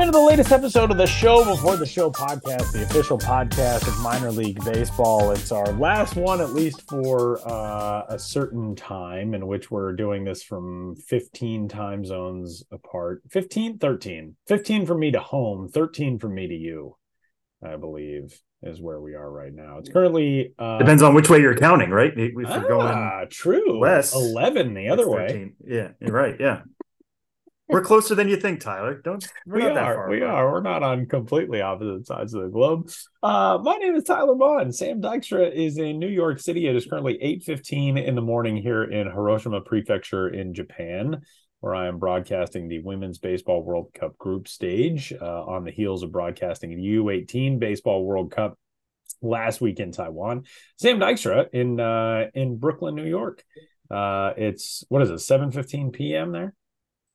Welcome into the latest episode of the Show Before the Show podcast, the official podcast of minor league baseball. It's our last one, at least for uh, a certain time, in which we're doing this from 15 time zones apart 15, 13. 15 from me to home, 13 from me to you, I believe, is where we are right now. It's currently. Uh, Depends on which way you're counting, right? If we're ah, going true. west, 11 the other way. Yeah, right. Yeah. We're closer than you think, Tyler. Don't we're we not that are. far We apart. are. We're not on completely opposite sides of the globe. Uh, my name is Tyler Maun. Sam Dykstra is in New York City. It is currently 8.15 in the morning here in Hiroshima Prefecture in Japan, where I am broadcasting the Women's Baseball World Cup group stage uh, on the heels of broadcasting the U18 Baseball World Cup last week in Taiwan. Sam Dykstra in uh, in Brooklyn, New York. Uh, it's what is it, 7.15 p.m. there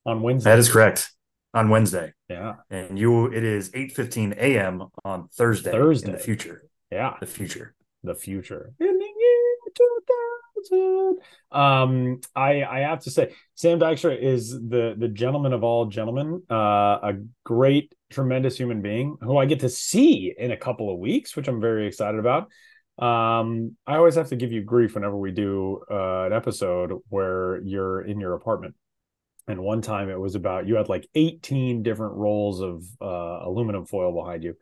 on Wednesday? That is correct. On Wednesday. Yeah. And you it is 8:15 a.m. on Thursday. Thursday. In the future. Yeah. The future. the future in the year 2000 um i i have to say sam dykstra is the the gentleman of all gentlemen uh a great tremendous human being who i get to see in a couple of weeks which i'm very excited about um i always have to give you grief whenever we do uh, an episode where you're in your apartment and one time it was about you had like 18 different rolls of uh, aluminum foil behind you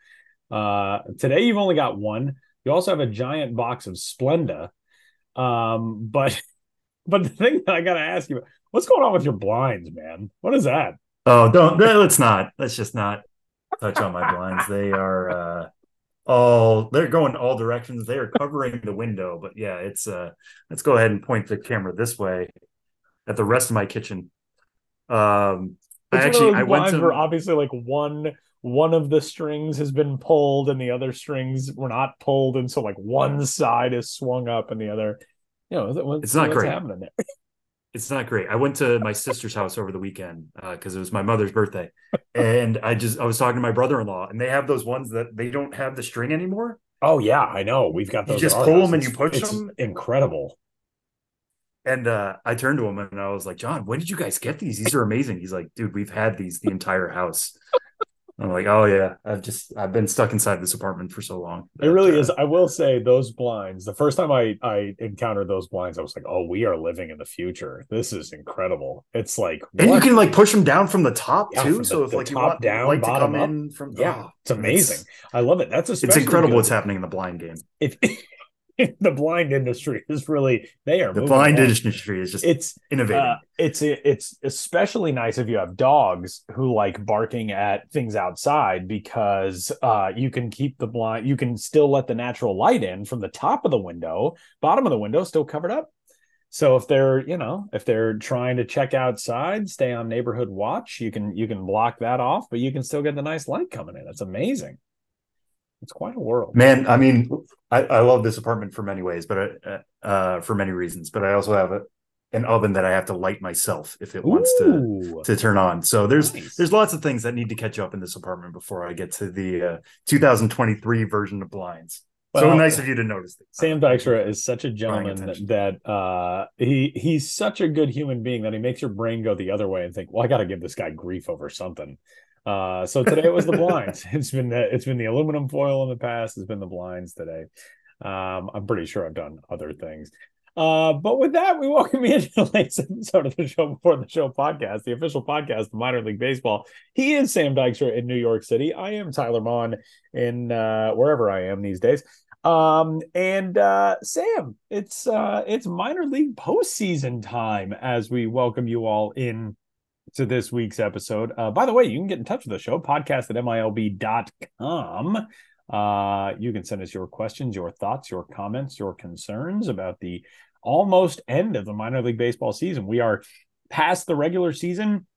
uh today you've only got one you also have a giant box of Splenda. Um, but but the thing that I gotta ask you, what's going on with your blinds, man? What is that? Oh, don't let's not. Let's just not touch on my blinds. They are uh all they're going all directions. They are covering the window, but yeah, it's uh let's go ahead and point the camera this way at the rest of my kitchen. Um I It's one of actually I went to obviously like one one of the strings has been pulled and the other strings were not pulled, and so like one side is swung up and the other, you know, what's, It's not what's great. happening there. It's not great. I went to my sister's house over the weekend because it was my mother's birthday, and I just I was talking to my brother-in-law, and they have those ones that they don't have the string anymore. Oh yeah, I know. We've got You just pull them and you push it's them? Incredible. And uh, I turned to him and I was like, "John, when did you guys get these? These are amazing." He's like, "Dude, we've had these the entire house." I'm like, "Oh yeah, I've just I've been stuck inside this apartment for so long." It really uh, is. I will say those blinds. The first time I I encountered those blinds, I was like, "Oh, we are living in the future. This is incredible." It's like, And you can like push them down from the top Yeah, too. so the- if the like you top want down, to bottom come up. in from yeah, oh, it's amazing. I love it. That's It's, incredible good what's happening in the blind game. If, the blind industry is really they are The blind industry is just It's innovating. uh, it's it's especially nice if you have dogs who like barking at things outside because uh, you can keep the blind you can still let the natural light in from the top of the window bottom of the window still covered up. So if they're you know if they're trying to check outside stay on neighborhood watch you can you can block that off but you can still get the nice light coming in. It's amazing it's quite a world Man, I mean, I, I love this apartment for many ways, but uh, uh, for many reasons. But I also have a, an oven that I have to light myself if it wants to to turn on. So there's Nice. there's lots of things that need to catch up in this apartment before I get to the uh, 2023 version of blinds. so nice of you to notice. That. Sam Dykstra is such a gentleman attention. that uh, he he's such a good human being that he makes your brain go the other way and think, well, I got to give this guy grief over something. Uh, so today it was the blinds. It's been the it's been the aluminum foil in the past. It's been the blinds today. Um, I'm pretty sure I've done other things. Uh, but with that, we welcome you into the latest episode of the Show Before the Show podcast, the official podcast of minor league baseball. He is Sam Dykstra in New York City. I am Tyler Maun in uh, wherever I am these days. Um, and uh, Sam, it's uh, it's minor league postseason time as we welcome you all in to this week's episode. Uh, by the way, you can get in touch with the show, podcast at milb.com. Uh, you can send us your questions, your thoughts, your comments, your concerns about the almost end of the minor league baseball season. We are past the regular season.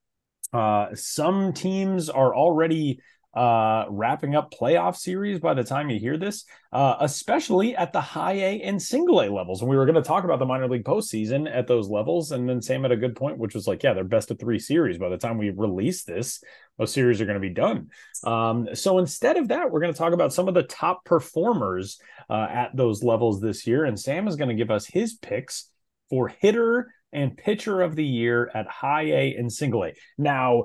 Uh, some teams are already uh, wrapping up playoff series by the time you hear this, uh, especially at the high A and single A levels. And we were going to talk about the minor league postseason at those levels. And then Sam had a good point, which was like, yeah, they're best of three series. By the time we release this, those series are going to be done. Um, so instead of that, we're going to talk about some of the top performers uh, at those levels this year. And Sam is going to give us his picks for hitter and pitcher of the year at high A and single A. Now,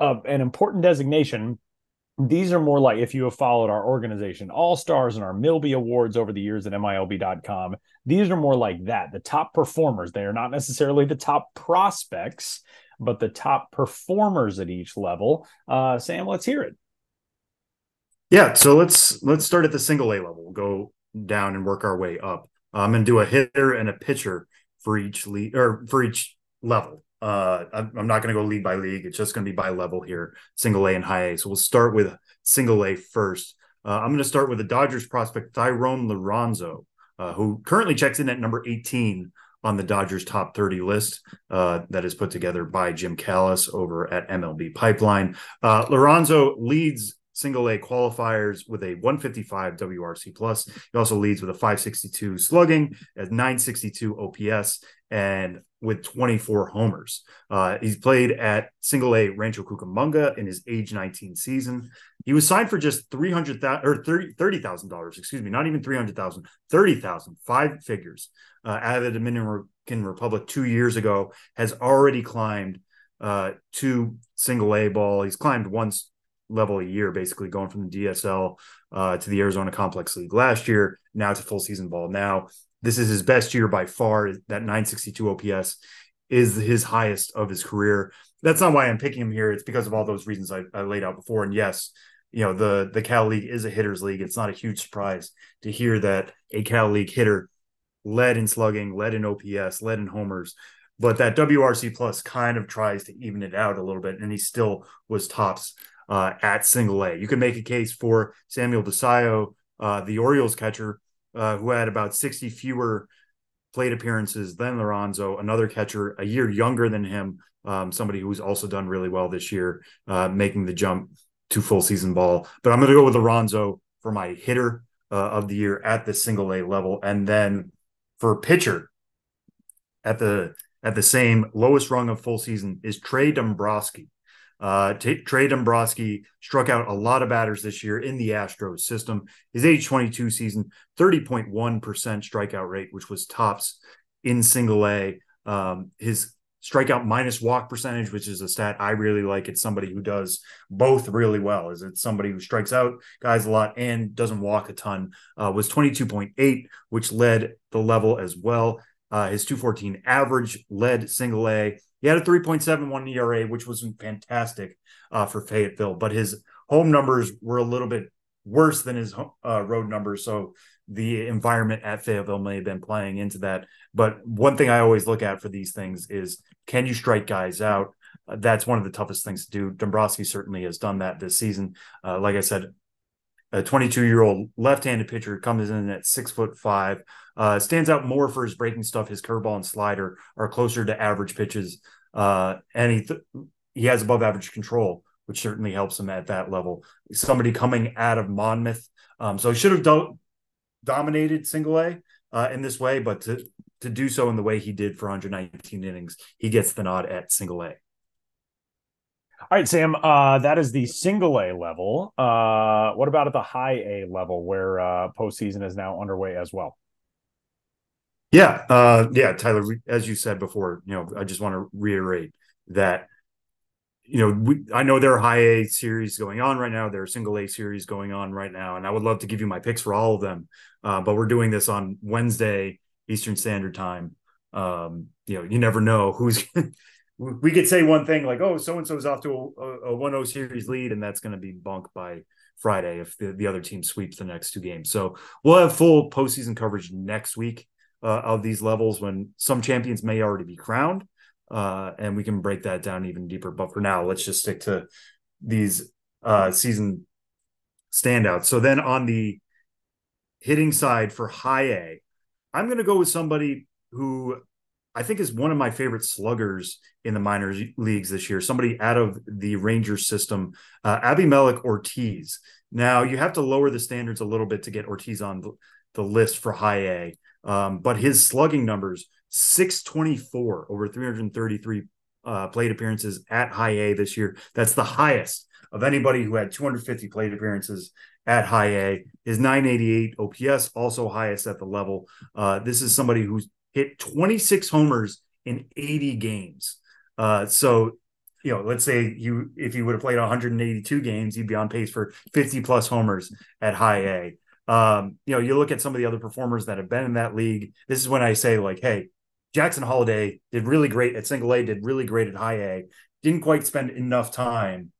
uh, an important designation these are more like if you have followed our organization all stars and our milby awards over the years at milb.com these are more like that. The top performers they are not necessarily the top prospects but the top performers at each level. Uh, sam let's hear it. Yeah so let's let's start at the single a level. We'll go down and work our way up going to do a hitter and a pitcher for each lead or for each level uh, I'm, not going to go league by league. It's just going to be by level here, single A and high A. So we'll start with single A first. Uh, I'm going to start with the Dodgers prospect Thayron Liranzo, uh, who currently checks in at number 18 on the Dodgers top 30 list uh, that is put together by Jim Callis over at MLB Pipeline. Uh, Liranzo leads single A qualifiers with a 155 WRC plus. He also leads with a 562 slugging, a 962 OPS, and with 24 homers. Uh, he's played at single A Rancho Cucamonga in his age 19 season. He was signed for just 300,000 or 30 $30,000, excuse me, not even 300,000, 30,000, five figures uh, out of the Dominican Republic two years ago, has already climbed uh, to single A ball. He's climbed once level a year, basically going from the DSL uh, to the Arizona Complex League last year, now to full season ball. Now, this is his best year by far. That 962 OPS is his highest of his career. That's not why I'm picking him here. It's because of all those reasons I, I laid out before. And yes, you know the the Cal League is a hitters league. It's not a huge surprise to hear that a Cal League hitter led in slugging, led in OPS, led in homers, but that WRC plus kind of tries to even it out a little bit, and he still was tops uh, at single A. You can make a case for Samuel Basallo, uh, the Orioles catcher, uh, who had about 60 fewer plate appearances than Liranzo, another catcher a year younger than him, um, somebody who's also done really well this year, uh, making the jump to full season ball. But I'm going to go with Liranzo for my hitter uh, of the year at the single A level, and then for pitcher at the at the same lowest rung of full season is Trey Dombroski. Uh, T- Trey Dombroski struck out a lot of batters this year in the Astros system. His age 22 season, 30.1% strikeout rate, which was tops in single A. Um, his strikeout minus walk percentage, which is a stat I really like. It's somebody who does both really well. Is it somebody who strikes out guys a lot and doesn't walk a ton? Uh, was 22.8, which led the level as well. Uh, his 214 average led single A. He had a 3.71 ERA, which was fantastic uh, for Fayetteville, but his home numbers were a little bit worse than his uh, road numbers. So the environment at Fayetteville may have been playing into that. But one thing I always look at for these things is can you strike guys out? Uh, that's one of the toughest things to do. Dombroski certainly has done that this season. Uh, like I said, a 22 year old left handed pitcher comes in at six foot five, uh, stands out more for his breaking stuff. His curveball and slider are closer to average pitches, uh, and he th- he has above average control, which certainly helps him at that level. Somebody coming out of Monmouth, um, so he should have do- dominated single A uh, in this way, but to to do so in the way he did for 119 innings, he gets the nod at single A. All right, Sam. Uh, that is the single A level. Uh, what about at the high A level, where uh, postseason is now underway as well? Yeah, uh, yeah, Tyler. As you said before, you know, I just want to reiterate that. You know, we, I know there are high A series going on right now. There are single A series going on right now, and I would love to give you my picks for all of them. Uh, but we're doing this on Wednesday Eastern Standard Time. Um, you know, you never know who's. we could say one thing like, "Oh, so and so is off to a, a 1-0 series lead," and that's going to be bunk by Friday if the, the other team sweeps the next two games. So we'll have full postseason coverage next week uh, of these levels when some champions may already be crowned. uh, and we can break that down even deeper. But for now, let's just stick to these uh, season standouts. So then on the hitting side for high A, I'm going to go with somebody who I think is one of my favorite sluggers in the minor leagues this year. Somebody out of the Rangers system, uh, Abimelec Ortiz. Now you have to lower the standards a little bit to get Ortiz on the, the list for high A, um, but his slugging numbers 624 over 333 uh, plate appearances at high A this year. That's the highest of anybody who had 250 plate appearances at high A. His 988 OPS also highest at the level. Uh, this is somebody who's hit 26 homers in 80 games. Uh, so, you know, let's say you if you would have played 182 games, you'd be on pace for 50 plus homers at high A. Um, you know, you look at some of the other performers that have been in that league. This is when I say, like, hey, Jackson Holliday did really great at single A, did really great at high A, didn't quite spend enough time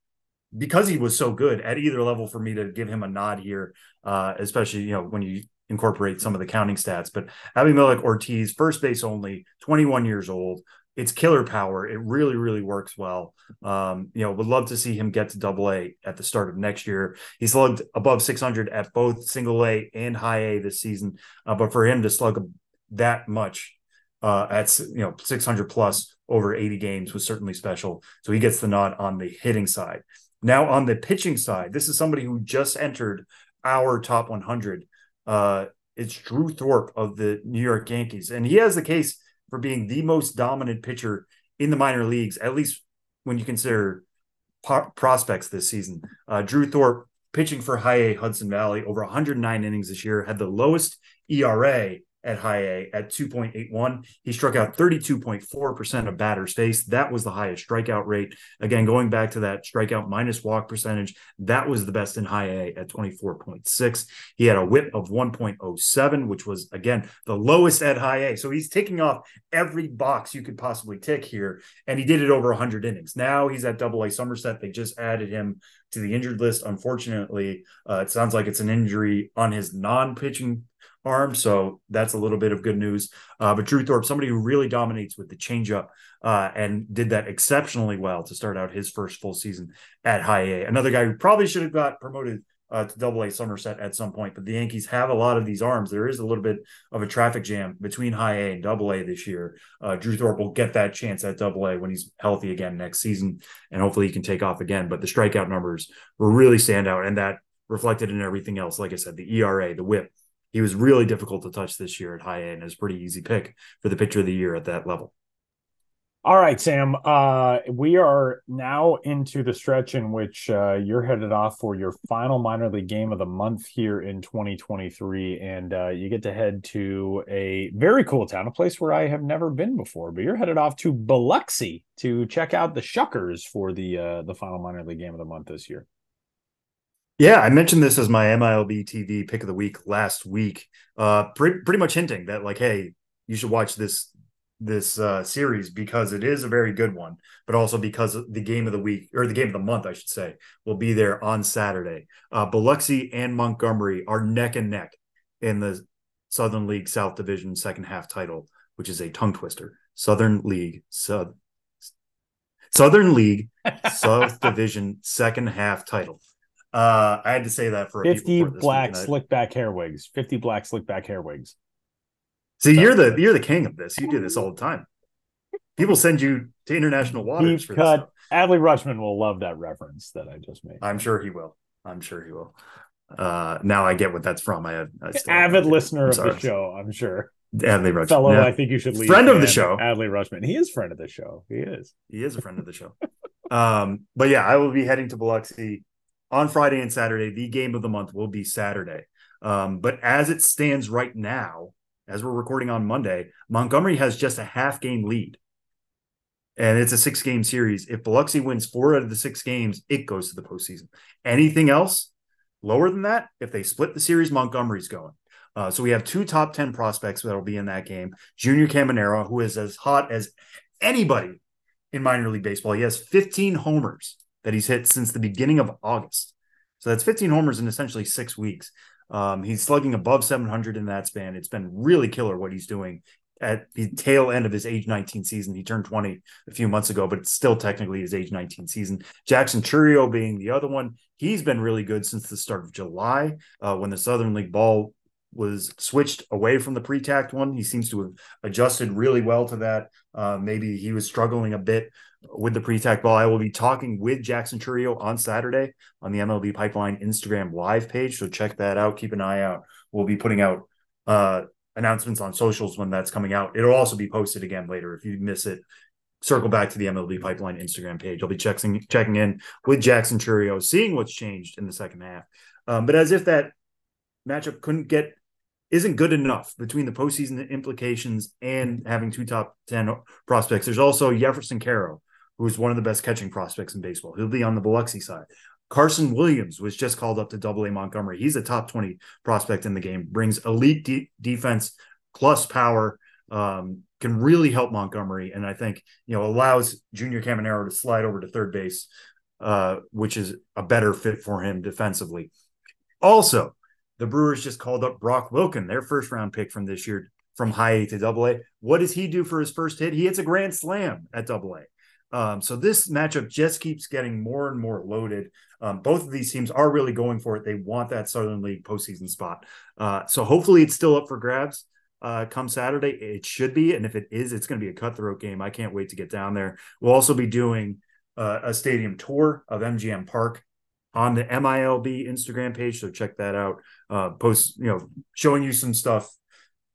because he was so good at either level for me to give him a nod here, uh, especially, you know, when you incorporate some of the counting stats. But Abimelec Ortiz, first base only, 21 years old. It's killer power. It really, really works well. Um, you know, would love to see him get to double A at the start of next year. He's slugged above 600 at both single A and high A this season. Uh, but for him to slug that much uh, at you know 600 plus over 80 games was certainly special. So he gets the nod on the hitting side. Now on the pitching side, this is somebody who just entered our top 100 uh, it's Drew Thorpe of the New York Yankees, and he has the case for being the most dominant pitcher in the minor leagues, at least when you consider po- prospects this season. Uh, Drew Thorpe pitching for High A Hudson Valley over 109 innings this year, had the lowest ERA at high A at 2.81. He struck out 32.4% of batters faced. That was the highest strikeout rate. Again, going back to that strikeout minus walk percentage, that was the best in high A at 24.6. He had a whip of 1.07, which was, again, the lowest at high A. So he's ticking off every box you could possibly tick here. And he did it over 100 innings. Now he's at double A Somerset. They just added him to the injured list. Unfortunately, uh, it sounds like it's an injury on his non pitching arm. So that's a little bit of good news. Uh, but Drew Thorpe, somebody who really dominates with the changeup uh, and did that exceptionally well to start out his first full season at high A. Another guy who probably should have got promoted uh, to double A Somerset at some point, but the Yankees have a lot of these arms. There is a little bit of a traffic jam between high A and double A this year. Uh, Drew Thorpe will get that chance at double A when he's healthy again next season, and hopefully he can take off again. But the strikeout numbers were really stand out, and that reflected in everything else. Like I said, the ERA, the whip, he was really difficult to touch this year at high A and is pretty easy pick for the pitcher of the year at that level. All right, Sam. Uh, we are now into the stretch in which uh, you're headed off for your final minor league game of the month here in 2023, and uh, you get to head to a very cool town, a place where I have never been before. But you're headed off to Biloxi to check out the Shuckers for the uh, the final minor league game of the month this year. Yeah, I mentioned this as my MILB TV pick of the week last week. Uh, pretty, pretty much hinting that like, hey, you should watch this this uh, series because it is a very good one, but also because the game of the week or the game of the month, I should say, will be there on Saturday. Uh, Biloxi and Montgomery are neck and neck in the Southern League South Division second half title, which is a tongue twister. Southern League South Southern League South Division second half title. Uh, I had to say that for 50 black slick back hair wigs. 50 black slick back hair wigs. See, you're the you're the king of this. You do this all the time. People send you to international waters for cut. This Adley Rutschman will love that reference that I just made. I'm sure he will. I'm sure he will. Uh, now I get what that's from. I, have, I still avid listener of the show. I'm sure. Adley Rutschman, fellow. Yeah. I think you should leave. Friend of the show, Adley Rutschman. He is friend of the show. He is. He is a friend of the show. um, but yeah, I will be heading to Biloxi on Friday and Saturday. The game of the month will be Saturday. Um, but as it stands right now, as we're recording on Monday, Montgomery has just a half game lead. And it's a six game series. If Biloxi wins four out of the six games, it goes to the postseason. Anything else lower than that, if they split the series, Montgomery's going. Uh, so we have two top 10 prospects that'll be in that game. Junior Caminero, who is as hot as anybody in minor league baseball. He has 15 homers that he's hit since the beginning of August. So that's 15 homers in essentially six weeks. Um, he's slugging above 700 in that span. It's been really killer what he's doing at the tail end of his age 19 season. He turned 20 a few months ago, but it's still technically his age 19 season. Jackson Chourio being the other one. He's been really good since the start of July uh, when the Southern League ball was switched away from the pre-tacked one. He seems to have adjusted really well to that. Uh, maybe he was struggling a bit with the pre-tack ball. I will be talking with Jackson Chourio on Saturday on the MLB Pipeline Instagram live page. So check that out. Keep an eye out. We'll be putting out uh, announcements on socials when that's coming out. It'll also be posted again later. If you miss it, circle back to the MLB Pipeline Instagram page. I'll be checking checking in with Jackson Chourio, seeing what's changed in the second half. Um, but as if that matchup couldn't get isn't good enough between the postseason implications and having two top 10 prospects. There's also Jefferson Quero, who's one of the best catching prospects in baseball. He'll be on the Biloxi side. Carson Williams was just called up to double A Montgomery. He's a top 20 prospect in the game, brings elite de- defense plus power, um, can really help Montgomery. And I think, you know, allows Junior Caminero to slide over to third base, uh, which is a better fit for him defensively. Also, the Brewers just called up Brock Wilken, their first round pick from this year from high A to double A. What does he do for his first hit? He hits a grand slam at double A. Um, so this matchup just keeps getting more and more loaded. Um, both of these teams are really going for it. They want that Southern League postseason spot. Uh, so hopefully it's still up for grabs uh, come Saturday. It should be, and if it is, it's going to be a cutthroat game. I can't wait to get down there. We'll also be doing uh, a stadium tour of MGM Park on the MILB Instagram page. So check that out. Uh, post, you know, showing you some stuff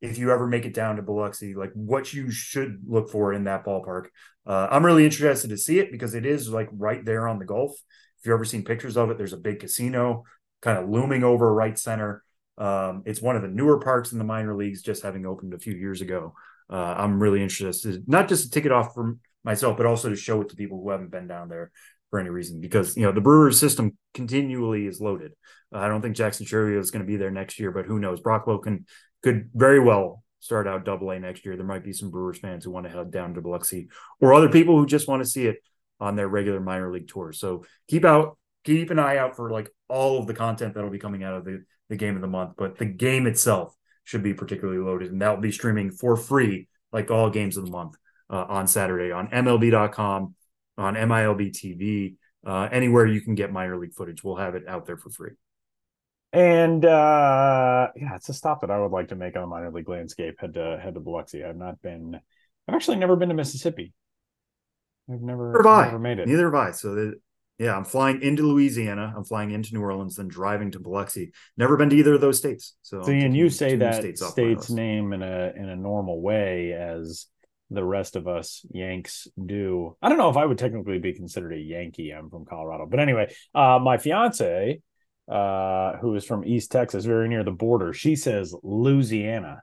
if you ever make it down to Biloxi, like what you should look for in that ballpark. Uh, I'm really interested to see it because it is like right there on the Gulf. If you've ever seen pictures of it, there's a big casino kind of looming over right center. Um, it's one of the newer parks in the minor leagues, just having opened a few years ago. Uh, I'm really interested, not just to take it off for myself, but also to show it to people who haven't been down there for any reason because you know the Brewers system continually is loaded. Uh, I don't think Jackson Chourio is going to be there next year, but who knows? Brock Wilken could very well start out double A next year. There might be some Brewers fans who want to head down to Biloxi or other people who just want to see it on their regular minor league tour. So keep out, keep an eye out for like all of the content that'll be coming out of the, the game of the month. But the game itself should be particularly loaded, and that will be streaming for free, like all games of the month, uh, on Saturday on MLB.com, on MILB TV, uh, anywhere you can get minor league footage. We'll have it out there for free. And uh, yeah, it's a stop that I would like to make on the minor league landscape. Head to head to Biloxi. I've not been. I've actually never been to Mississippi. I've never, never made it. Neither have I. So the, yeah, I'm flying into Louisiana. I'm flying into New Orleans, then driving to Biloxi. Never been to either of those states. So, so and you say that states, state's name in a in a normal way as the rest of us Yanks do. I don't know if I would technically be considered a Yankee. I'm from Colorado, but anyway, uh, my fiance uh, who is from East Texas, very near the border. She says Louisiana.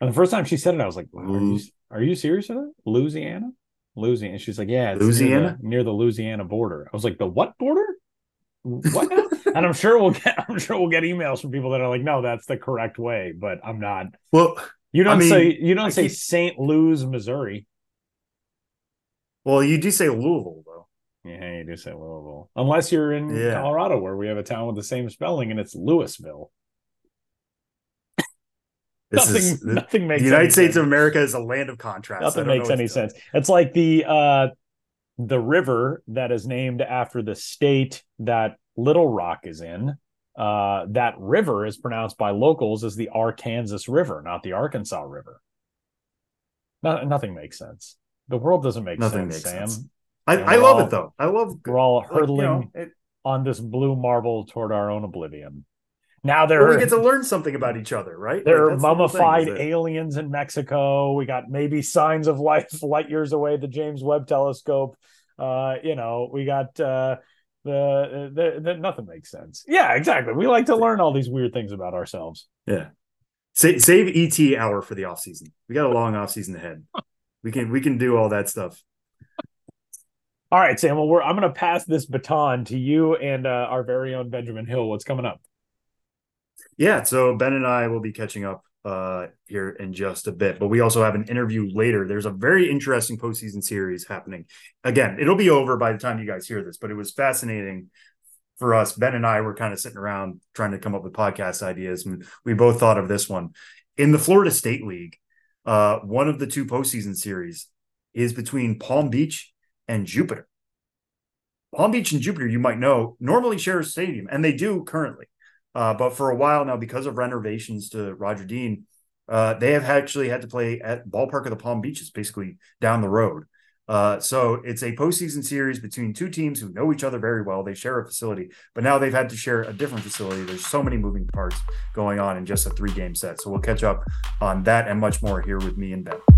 And the first time she said it, I was like, are you, are you serious with it? Louisiana? Louisiana. And she's like, yeah, Louisiana near the, near the, Louisiana border. I was like, the what border? What and I'm sure we'll get I'm sure we'll get emails from people that are like, no, that's the correct way, but I'm not. Well, you don't I mean, say you don't I say keep... St. Louis, Missouri. Well, you do say Louisville. Yeah, you do say Louisville. Unless you're in yeah. Colorado where we have a town with the same spelling and it's Louisville. nothing, is, nothing makes the United States sense. of America is a land of contrast. Nothing makes any sense. It's like the uh the river that is named after the state that Little Rock is in. Uh, that river is pronounced by locals as the Arkansas River, not the Arkansas River. No, nothing makes sense. The world doesn't make nothing sense, Sam. Sense. I, I love all, it though. I love we're all hurtling like, you know, it, on this blue marble toward our own oblivion. Now there well, we get to learn something about each other, right? There like, are mummified the thing, aliens in Mexico. We got maybe signs of life light years away, the James Webb Telescope. Uh, you know, we got uh, the, the, the nothing makes sense. Yeah, exactly. We like to learn all these weird things about ourselves. Yeah. Save, save ET hour for the off season. We got a long off season ahead. we can we can do all that stuff. All right, Sam. Well, I'm going to pass this baton to you and uh, our very own Benjamin Hill. What's coming up? Yeah, so Ben and I will be catching up uh, here in just a bit, but we also have an interview later. There's a very interesting postseason series happening. Again, it'll be over by the time you guys hear this, but it was fascinating for us. Ben and I were kind of sitting around trying to come up with podcast ideas, and we both thought of this one in the Florida State League. Uh, one of the two postseason series is between Palm Beach and Jupiter. Palm Beach and Jupiter, you might know, normally share a stadium, and they do currently. Uh, but for a while now, because of renovations to Roger Dean, uh, they have actually had to play at Ballpark of the Palm Beaches, basically down the road. Uh, so it's a postseason series between two teams who know each other very well. They share a facility, but now they've had to share a different facility. There's so many moving parts going on in just a three game set. So we'll catch up on that and much more here with me and Ben.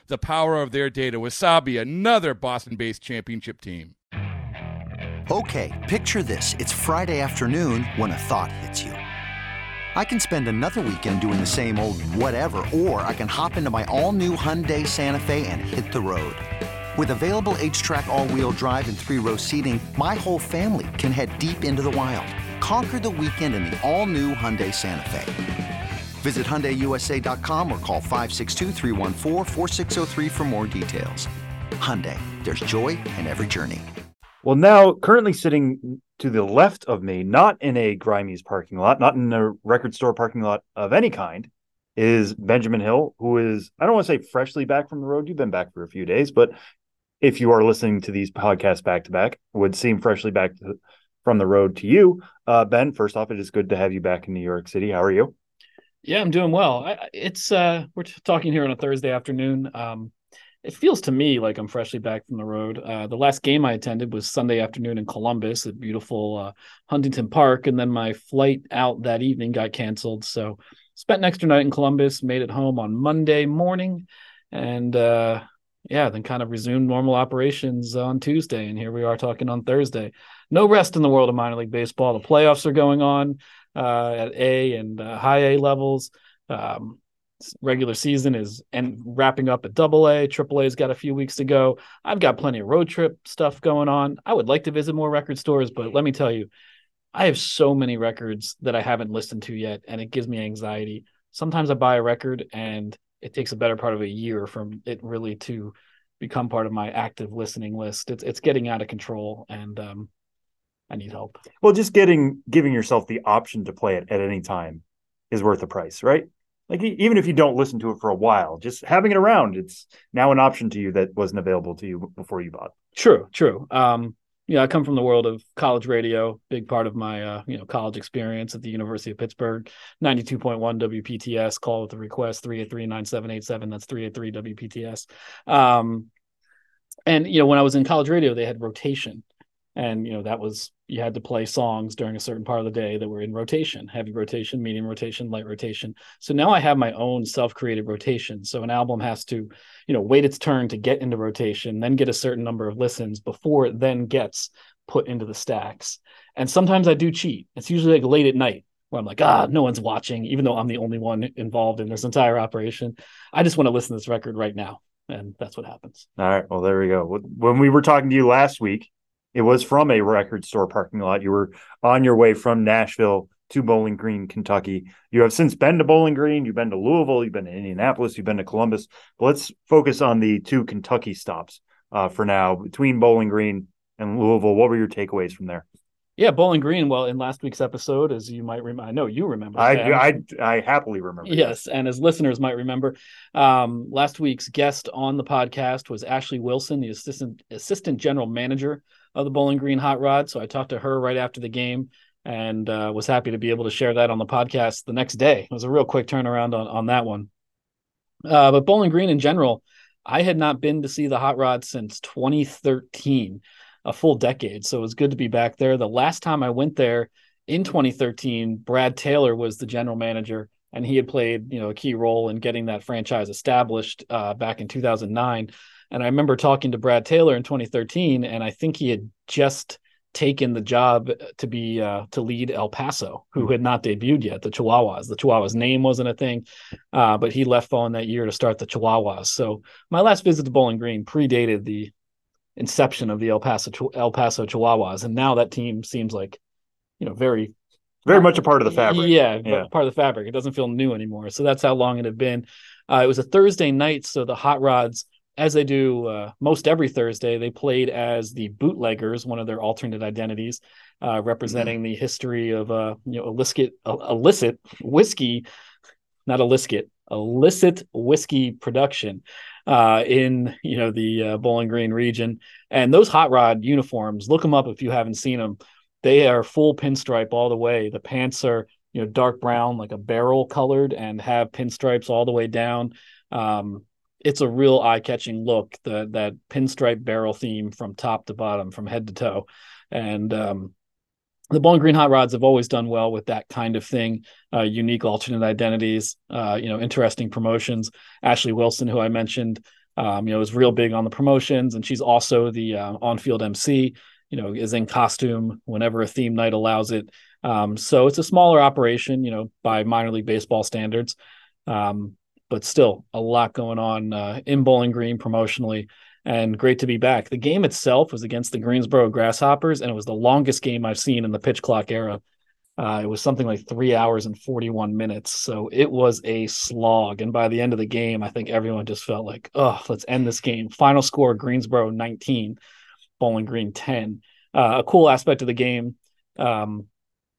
the power of their data. Wasabi, another Boston based championship team. Okay, picture this. It's Friday afternoon when a thought hits you. I can spend another weekend doing the same old whatever, or I can hop into my all new Hyundai Santa Fe and hit the road. With available HTRAC, all wheel drive, and three row seating, my whole family can head deep into the wild. Conquer the weekend in the all new Hyundai Santa Fe. Visit HyundaiUSA.com or call 562 for more details. Hyundai, there's joy in every journey. Well, now currently sitting to the left of me, not in a Grimey's parking lot, not in a record store parking lot of any kind, is Benjamin Hill, who is, I don't want to say freshly back from the road. You've been back for a few days, but if you are listening to these podcasts back to back, would seem freshly back to, from the road to you. Uh, ben, first off, it is good to have you back in New York City. How are you? Yeah, I'm doing well. I, it's uh, we're talking here on a Thursday afternoon. Um, it feels to me like I'm freshly back from the road. Uh, the last game I attended was Sunday afternoon in Columbus at beautiful uh, Huntington Park, and then my flight out that evening got canceled. So spent an extra night in Columbus, made it home on Monday morning, and uh, yeah, then kind of resumed normal operations on Tuesday. And here we are talking on Thursday. No rest in the world of minor league baseball. The playoffs are going on uh, at A and uh, high A levels. Um, regular season is and wrapping up at double A. Triple A's got a few weeks to go. I've got plenty of road trip stuff going on. I would like to visit more record stores, but let me tell you, I have so many records that I haven't listened to yet, and it gives me anxiety. Sometimes I buy a record and it takes a better part of a year from it really to become part of my active listening list. It's it's getting out of control, and um, I need help. Well, just getting giving yourself the option to play it at any time is worth the price, right? Like even if you don't listen to it for a while, just having it around, it's now an option to you that wasn't available to you before you bought. True, true. Um, yeah, I come from the world of college radio, big part of my uh, you know college experience at the University of Pittsburgh. 92.1 WPTS, call with the request 383-9787. That's 383 WPTS. Um, and you know, when I was in college radio, they had rotation and you know that was you had to play songs during a certain part of the day that were in rotation heavy rotation medium rotation light rotation. So now i have my own self-created rotation. So an album has to you know wait its turn to get into rotation then get a certain number of listens before it then gets put into the stacks. And sometimes i do cheat. It's usually like late at night where i'm like ah no one's watching even though i'm the only one involved in this entire operation. I just want to listen to this record right now and that's what happens. All right. Well there we go. When we were talking to you last week it was from a record store parking lot. You were on your way from Nashville to Bowling Green, Kentucky. You have since been to Bowling Green, you've been to Louisville, you've been to Indianapolis, you've been to Columbus. But let's focus on the two Kentucky stops uh, for now between Bowling Green and Louisville. What were your takeaways from there? Yeah, Bowling Green. Well, in last week's episode, as you might remember, I know you remember. I, I, I happily remember. Yes, and as listeners might remember, um, last week's guest on the podcast was Ashley Wilson, the assistant assistant general manager of the Bowling Green Hot Rod. So I talked to her right after the game and uh, was happy to be able to share that on the podcast the next day. It was a real quick turnaround on, on that one. Uh, but Bowling Green in general, I had not been to see the Hot Rod since 2013, a full decade. So it was good to be back there. The last time I went there in 2013, Brad Taylor was the general manager, and he had played you know a key role in getting that franchise established uh, back in 2009. And I remember talking to Brad Taylor in 2013, and I think he had just taken the job to be uh, to lead El Paso, who had not debuted yet, the Chihuahuas. The Chihuahuas name wasn't a thing, uh, but he left following that year to start the Chihuahuas. So my last visit to Bowling Green predated the inception of the El Paso El Paso Chihuahuas, and now that team seems like you know very very much a part of the fabric. Yeah, yeah, part of the fabric. It doesn't feel new anymore. So that's how long it had been. Uh, it was a Thursday night, so the Hot Rods as they do uh, most every Thursday, they played as the Bootleggers, one of their alternate identities, uh, representing mm-hmm. the history of uh, you know illicit illicit whiskey, not illicit illicit whiskey production uh, in you know the uh, Bowling Green region. And those hot rod uniforms, look them up if you haven't seen them. They are full pinstripe all the way. The pants are you know dark brown, like a barrel colored, and have pinstripes all the way down. Um, it's a real eye-catching look the that pinstripe barrel theme from top to bottom from head to toe. And um, the bowling green hot rods have always done well with that kind of thing uh, unique alternate identities uh, you know interesting promotions. Ashley wilson who i mentioned um, you know is real big on the promotions and she's also the uh, on-field mc you know is in costume whenever a theme night allows it. Um, so it's a smaller operation you know by minor league baseball standards. Um, but still a lot going on uh, in Bowling Green promotionally and great to be back. The game itself was against the Greensboro Grasshoppers, and it was the longest game I've seen in the pitch clock era. Uh, it was something like three hours and 41 minutes. So it was a slog. And by the end of the game, I think everyone just felt like, oh, let's end this game. Final score Greensboro 19, Bowling Green 10. Uh, a cool aspect of the game, um,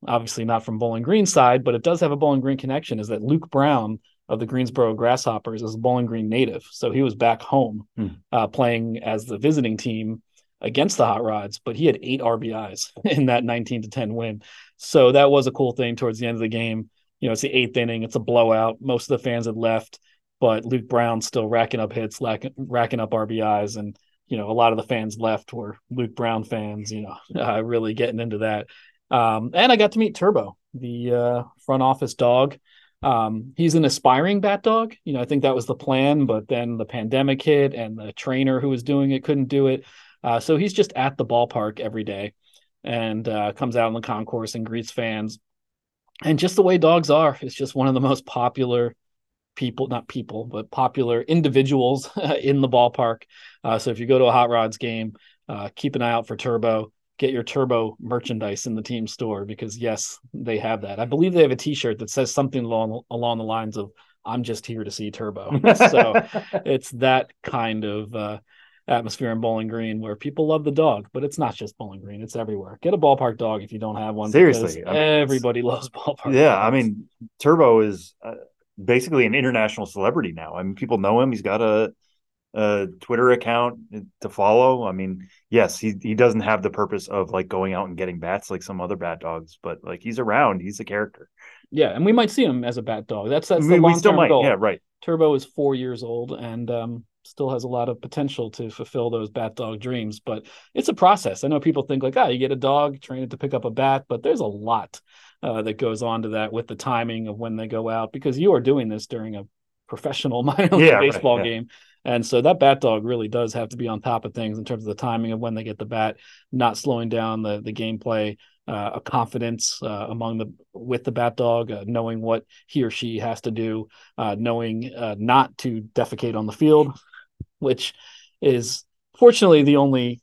obviously not from Bowling Green side, but it does have a Bowling Green connection, is that Luke Brown of the Greensboro Grasshoppers as a Bowling Green native. So he was back home hmm. uh, playing as the visiting team against the Hot Rods, but he had eight RBIs in that 19 to 10 win. So that was a cool thing towards the end of the game. You know, it's the eighth inning, it's a blowout. Most of the fans had left, but Luke Brown still racking up hits, racking, racking up RBIs. And, you know, a lot of the fans left were Luke Brown fans, you know, uh, really getting into that. Um, and I got to meet Turbo, the uh, front office dog. Um, he's an aspiring bat dog. You know, I think that was the plan, but then the pandemic hit and the trainer who was doing it couldn't do it. Uh, so he's just at the ballpark every day and uh, comes out in the concourse and greets fans. And just the way dogs are, it's just one of the most popular people, not people, but popular individuals in the ballpark. Uh, so if you go to a Hot Rods game, uh, keep an eye out for Turbo get your turbo merchandise in the team store because yes, they have that. I believe they have a T-shirt that says something along along the lines of "I'm just here to see Turbo." so it's that kind of uh, atmosphere in Bowling Green where people love the dog, but it's not just Bowling Green; it's everywhere. Get a ballpark dog if you don't have one. Seriously, I mean, everybody loves ballpark. Yeah, dogs. I mean, Turbo is. Uh, basically an international celebrity now. I mean, people know him. He's got a a Twitter account to follow. I mean, yes, he he doesn't have the purpose of like going out and getting bats like some other bat dogs, but like he's around. He's a character. Yeah, and we might see him as a bat dog. That's that's the long term goal. Yeah, right. Turbo is four years old and um, still has a lot of potential to fulfill those bat dog dreams. But it's a process. I know people think like, ah, oh, you get a dog, train it to pick up a bat, but there's a lot uh, that goes on to that with the timing of when they go out because you are doing this during a professional minor league yeah, baseball right, yeah. game. And so that bat dog really does have to be on top of things in terms of the timing of when they get the bat, not slowing down the the gameplay, uh, a confidence uh, among the with the bat dog, uh, knowing what he or she has to do, uh, knowing uh, not to defecate on the field, which is fortunately the only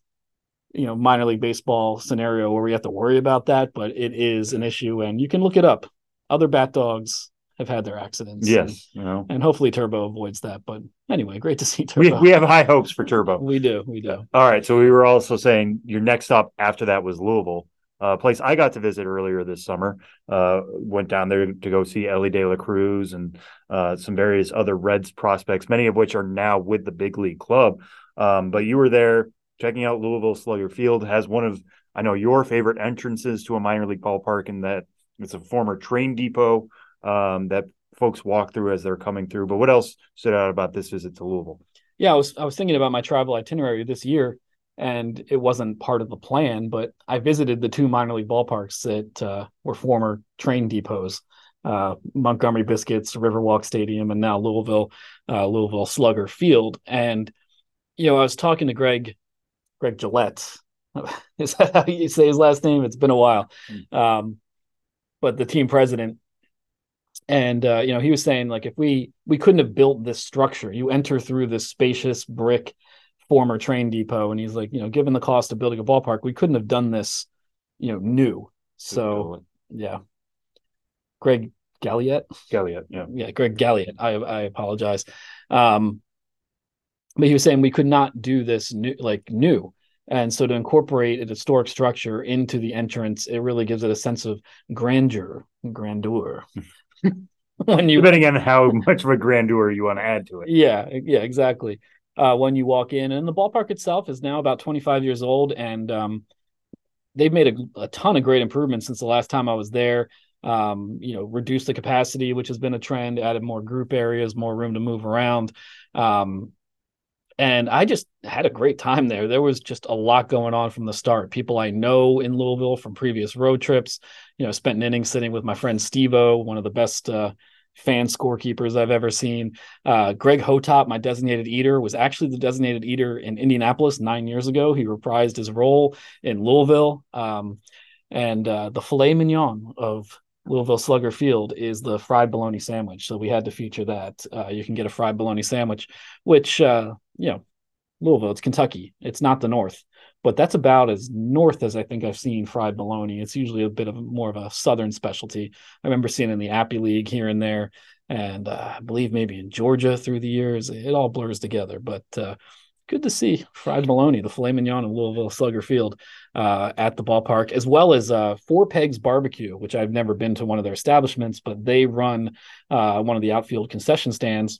you know minor league baseball scenario where we have to worry about that, but it is an issue, and you can look it up. Other bat dogs have had their accidents. Yes, and, you know. and hopefully Turbo avoids that. But anyway, great to see Turbo. We, we have high hopes for Turbo. we do, we do. All right, so we were also saying your next stop after that was Louisville, a uh, place I got to visit earlier this summer. Uh, went down there to go see Elly De La Cruz and uh, some various other Reds prospects, many of which are now with the big league club. Um, but you were there checking out Louisville Slugger Field has one of I know your favorite entrances to a minor league ballpark, in that it's a former train depot um, that folks walk through as they're coming through. But what else stood out about this visit to Louisville? Yeah, I was I was thinking about my travel itinerary this year, and it wasn't part of the plan, but I visited the two minor league ballparks that uh, were former train depots. Uh, Montgomery Biscuits, Riverwalk Stadium, and now Louisville, uh, Louisville Slugger Field. And you know, I was talking to Greg, Greg Gillette. Is that how you say his last name? It's been a while. Hmm. Um, but the team president and uh, you know he was saying like if we we couldn't have built this structure you enter through this spacious brick former train depot. And he's like you know given the cost of building a ballpark we couldn't have done this you know new. So yeah. Greg Galiette Galiette yeah. Yeah greg Galiette i i apologize. Um but he was saying we could not do this new like new. And so to incorporate a historic structure into the entrance it really gives it a sense of grandeur grandeur when you depending on how much of a grandeur you want to add to it. Yeah, yeah, exactly. Uh, when you walk in, and the ballpark itself is now about 25 years old, and um, they've made a, a, ton of great improvements since the last time I was there. Um, you know, reduced the capacity, which has been a trend, added more group areas, more room to move around. Um, and I just had a great time there. There was just a lot going on from the start. People I know in Louisville from previous road trips, you know, spent an inning sitting with my friend Stevo, one of the best uh, fan scorekeepers I've ever seen. Uh, Greg Hotop, my designated eater, was actually the designated eater in Indianapolis nine years ago. He reprised his role in Louisville. Um, and uh, the filet mignon of Louisville Slugger Field is the fried bologna sandwich. So we had to feature that. Uh, you can get a fried bologna sandwich, which, uh, you know, Louisville, it's Kentucky. It's not the North, but that's about as north as I think I've seen fried bologna. It's usually a bit of more of a Southern specialty. I remember seeing in the Appy League here and there, and uh, I believe maybe in Georgia through the years. It all blurs together, but uh, good to see fried bologna, the filet mignon in Louisville Slugger Field uh, at the ballpark, as well as uh, Four Pegs Barbecue, which I've never been to one of their establishments, but they run uh, one of the outfield concession stands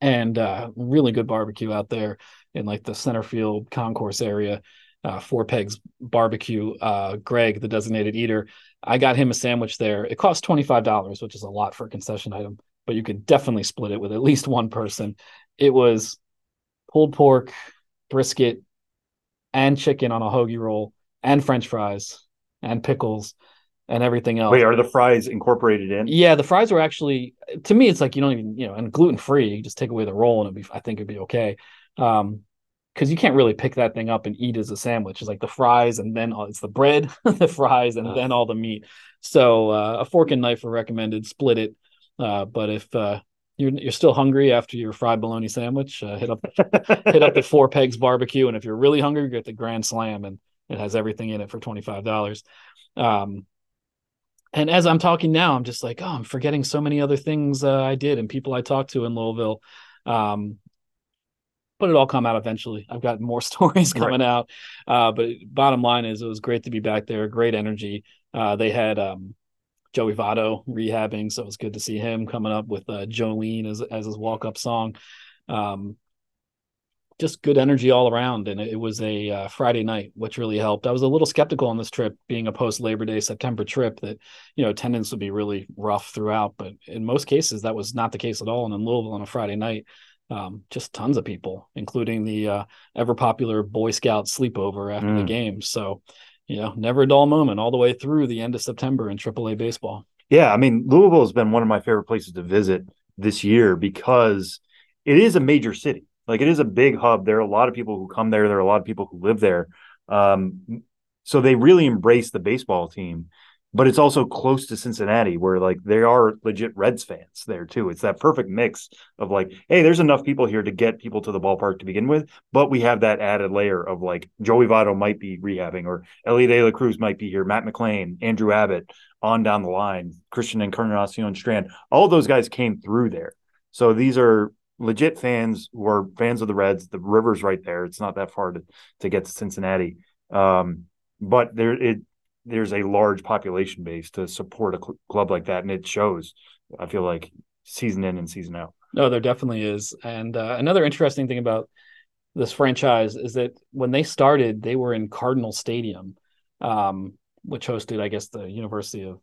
and uh, really good barbecue out there in like the center field concourse area. Uh, Four Pegs Barbecue. Uh, Greg, the designated eater, I got him a sandwich there. It cost twenty five dollars, which is a lot for a concession item, but you could definitely split it with at least one person. It was pulled pork, brisket, and chicken on a hoagie roll, and French fries, and pickles, and everything else. Wait, are the fries incorporated in? Yeah, the fries were actually to me. It's like you don't even you know, and gluten free. You just take away the roll, and it'd be. I think it'd be okay. Um, because you can't really pick that thing up and eat as a sandwich. It's like the fries and then all, it's the bread, the fries, and then all the meat. So uh, a fork and knife are recommended. Split it. Uh, but if uh, you're you're still hungry after your fried bologna sandwich, uh, hit up hit up the Four Pegs Barbecue, and if you're really hungry, get the Grand Slam, and it has everything in it for twenty five dollars. Um, and as I'm talking now, I'm just like, oh, I'm forgetting so many other things uh, I did and people I talked to in Louisville. Um, but it all come out eventually. I've got more stories coming right. out. Uh, but bottom line is, it was great to be back there. Great energy. Uh, they had um, Joey Votto rehabbing, so it was good to see him coming up with uh, Jolene as as his walk up song. Um, just good energy all around, and it, it was a uh, Friday night, which really helped. I was a little skeptical on this trip, being a post Labor Day September trip, that you know attendance would be really rough throughout, but in most cases that was not the case at all. And in Louisville on a Friday night, um, just tons of people, including the uh, ever popular Boy Scout sleepover after mm. the game. So you know, never a dull moment all the way through the end of September in AAA baseball. Yeah, I mean, Louisville has been one of my favorite places to visit this year because it is a major city. Like it is a big hub. There are a lot of people who come there. There are a lot of people who live there. Um, so they really embrace the baseball team but it's also close to Cincinnati where like they are legit Reds fans there too. It's that perfect mix of like, hey, there's enough people here to get people to the ballpark to begin with, but we have that added layer of like Joey Votto might be rehabbing or Elly De La Cruz might be here, Matt McLain, Andrew Abbott on down the line, Christian Encarnacion Strand. All those guys came through there. So these are legit fans who are fans of the Reds. The river's right there. It's not that far to, to get to Cincinnati. Um, but there it there's a large population base to support a cl- club like that, and it shows. I feel like season in and season out. No, there definitely is. And uh, another interesting thing about this franchise is that when they started, they were in Cardinal Stadium, um, which hosted, I guess, the University of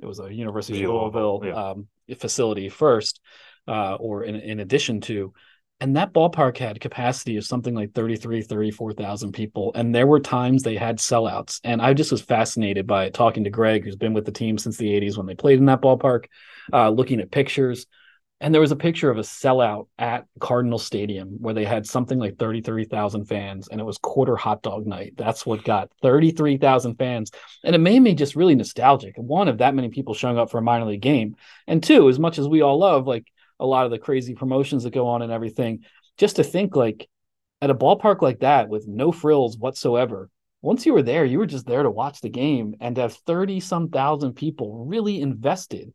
it was a University of Louisville yeah. um, facility first, uh, or in, in addition to. And that ballpark had capacity of something like 33, 34,000 people. And there were times they had sellouts. And I just was fascinated by talking to Greg, who's been with the team since the 80s when they played in that ballpark, uh, looking at pictures. And there was a picture of a sellout at Cardinal Stadium where they had something like 33,000 fans and it was quarter hot dog night. That's what got 33,000 fans. And it made me just really nostalgic. One, of that many people showing up for a minor league game. And two, as much as we all love like a lot of the crazy promotions that go on and everything, just to think like at a ballpark like that with no frills whatsoever, once you were there, you were just there to watch the game and to have 30 some thousand people really invested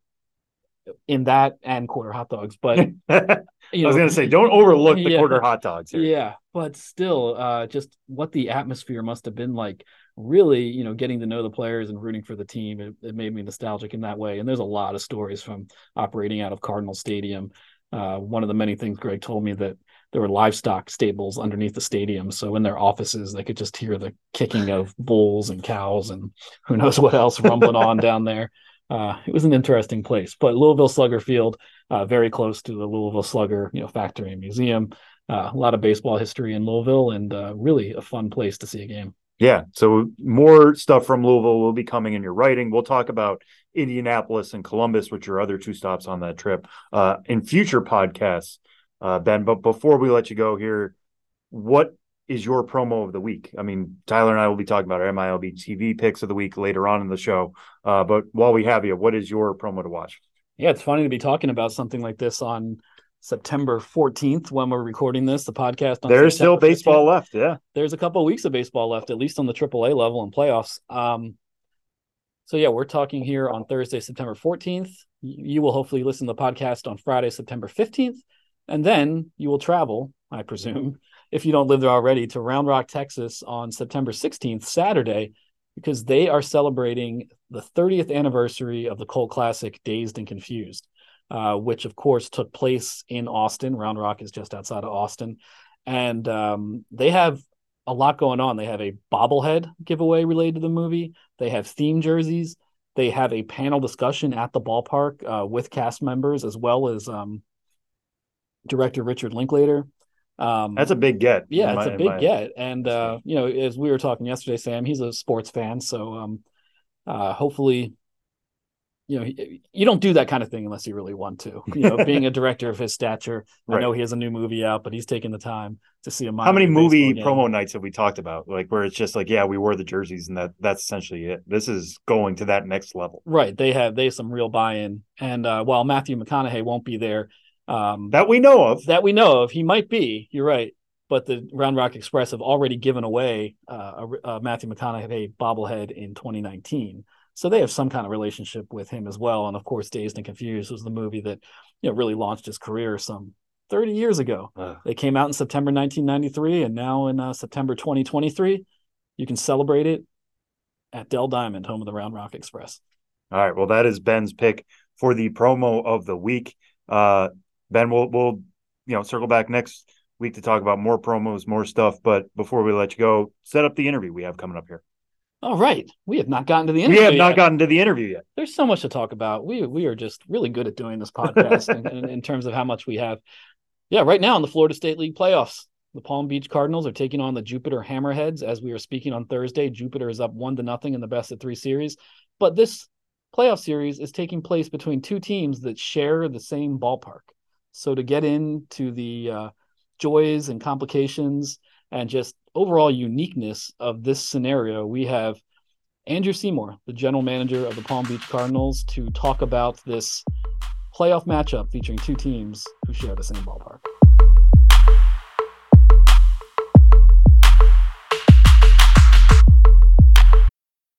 in that and quarter hot dogs. But I was going to say, don't overlook the Yeah. quarter hot dogs here. yeah, but still, uh, just what the atmosphere must have been like. Really, you know, getting to know the players and rooting for the team, it, it made me nostalgic in that way. And there's a lot of stories from operating out of Cardinal Stadium. Uh, one of the many things Greg told me that there were livestock stables underneath the stadium, so in their offices they could just hear the kicking of bulls and cows and who knows what else rumbling on down there. Uh, it was an interesting place, but Louisville Slugger Field, uh, very close to the Louisville Slugger, you know, factory and museum. Uh, a lot of baseball history in Louisville, and uh, really a fun place to see a game. Yeah. So more stuff from Louisville will be coming in your writing. We'll talk about Indianapolis and Columbus, which are other two stops on that trip, uh, in future podcasts, uh, Ben. But before we let you go here, what is your promo of the week? I mean, Tyler and I will be talking about our MILB TV picks of the week later on in the show. Uh, but while we have you, what is your promo to watch? Yeah, it's funny to be talking about something like this on September 14th when we're recording this, the podcast. On There's still baseball 15th. left. Yeah. There's a couple of weeks of baseball left, at least on the AAA level and playoffs. Um, so yeah, we're talking here on Thursday, September 14th. You will hopefully listen to the podcast on Friday, September 15th, and then you will travel, I presume, if you don't live there already, to Round Rock, Texas on September 16th, Saturday, because they are celebrating the 30th anniversary of the Colt Classic Dazed and Confused, uh, which of course took place in Austin. Round Rock is just outside of Austin. And um, they have a lot going on. They have a bobblehead giveaway related to the movie. They have theme jerseys. They have a panel discussion at the ballpark uh, with cast members as well as um, director Richard Linklater. Um, That's a big get. yeah, in it's my- a big my- get. And uh, you know, as we were talking yesterday, Sam, he's a sports fan, so um, uh, hopefully, you know, he- you don't do that kind of thing unless you really want to. You know, being a director of his stature, I know he has a new movie out, but he's taking the time to see a. How many movie baseball promo nights have we talked about? Like where it's just like, yeah, we wore the jerseys and that that's essentially it. This is going to that next level. Right, they have they have some real buy-in, and uh, while Matthew McConaughey won't be there, um, That we know of. that we know of. He might be. You're right. But the Round Rock Express have already given away uh, a, a Matthew McConaughey bobblehead in 2019, so they have some kind of relationship with him as well. And of course, Dazed and Confused was the movie that you know really launched his career some 30 years ago. Ugh. They came out in September 1993, and now in uh, September 2023, you can celebrate it at Dell Diamond, home of the Round Rock Express. All right. Well, that is Ben's pick for the promo of the week. Uh, ben, we'll we'll you know circle back next week to talk about more promos, more stuff. But before we let you go, set up the interview we have coming up here. All right, we have not gotten to the interview. We have not yet. gotten to the interview yet. there's so much to talk about. We we are just really good at doing this podcast in, in, in terms of how much we have. Yeah, right now in the Florida State League playoffs, the Palm Beach Cardinals are taking on the Jupiter Hammerheads. As we are speaking on Thursday, Jupiter is up one to nothing in the best of three series. But this playoff series is taking place between two teams that share the same ballpark. So to get into the uh, joys and complications and just overall uniqueness of this scenario, we have Andrew Seymour, the general manager of the Palm Beach Cardinals, to talk about this playoff matchup featuring two teams who share the same ballpark.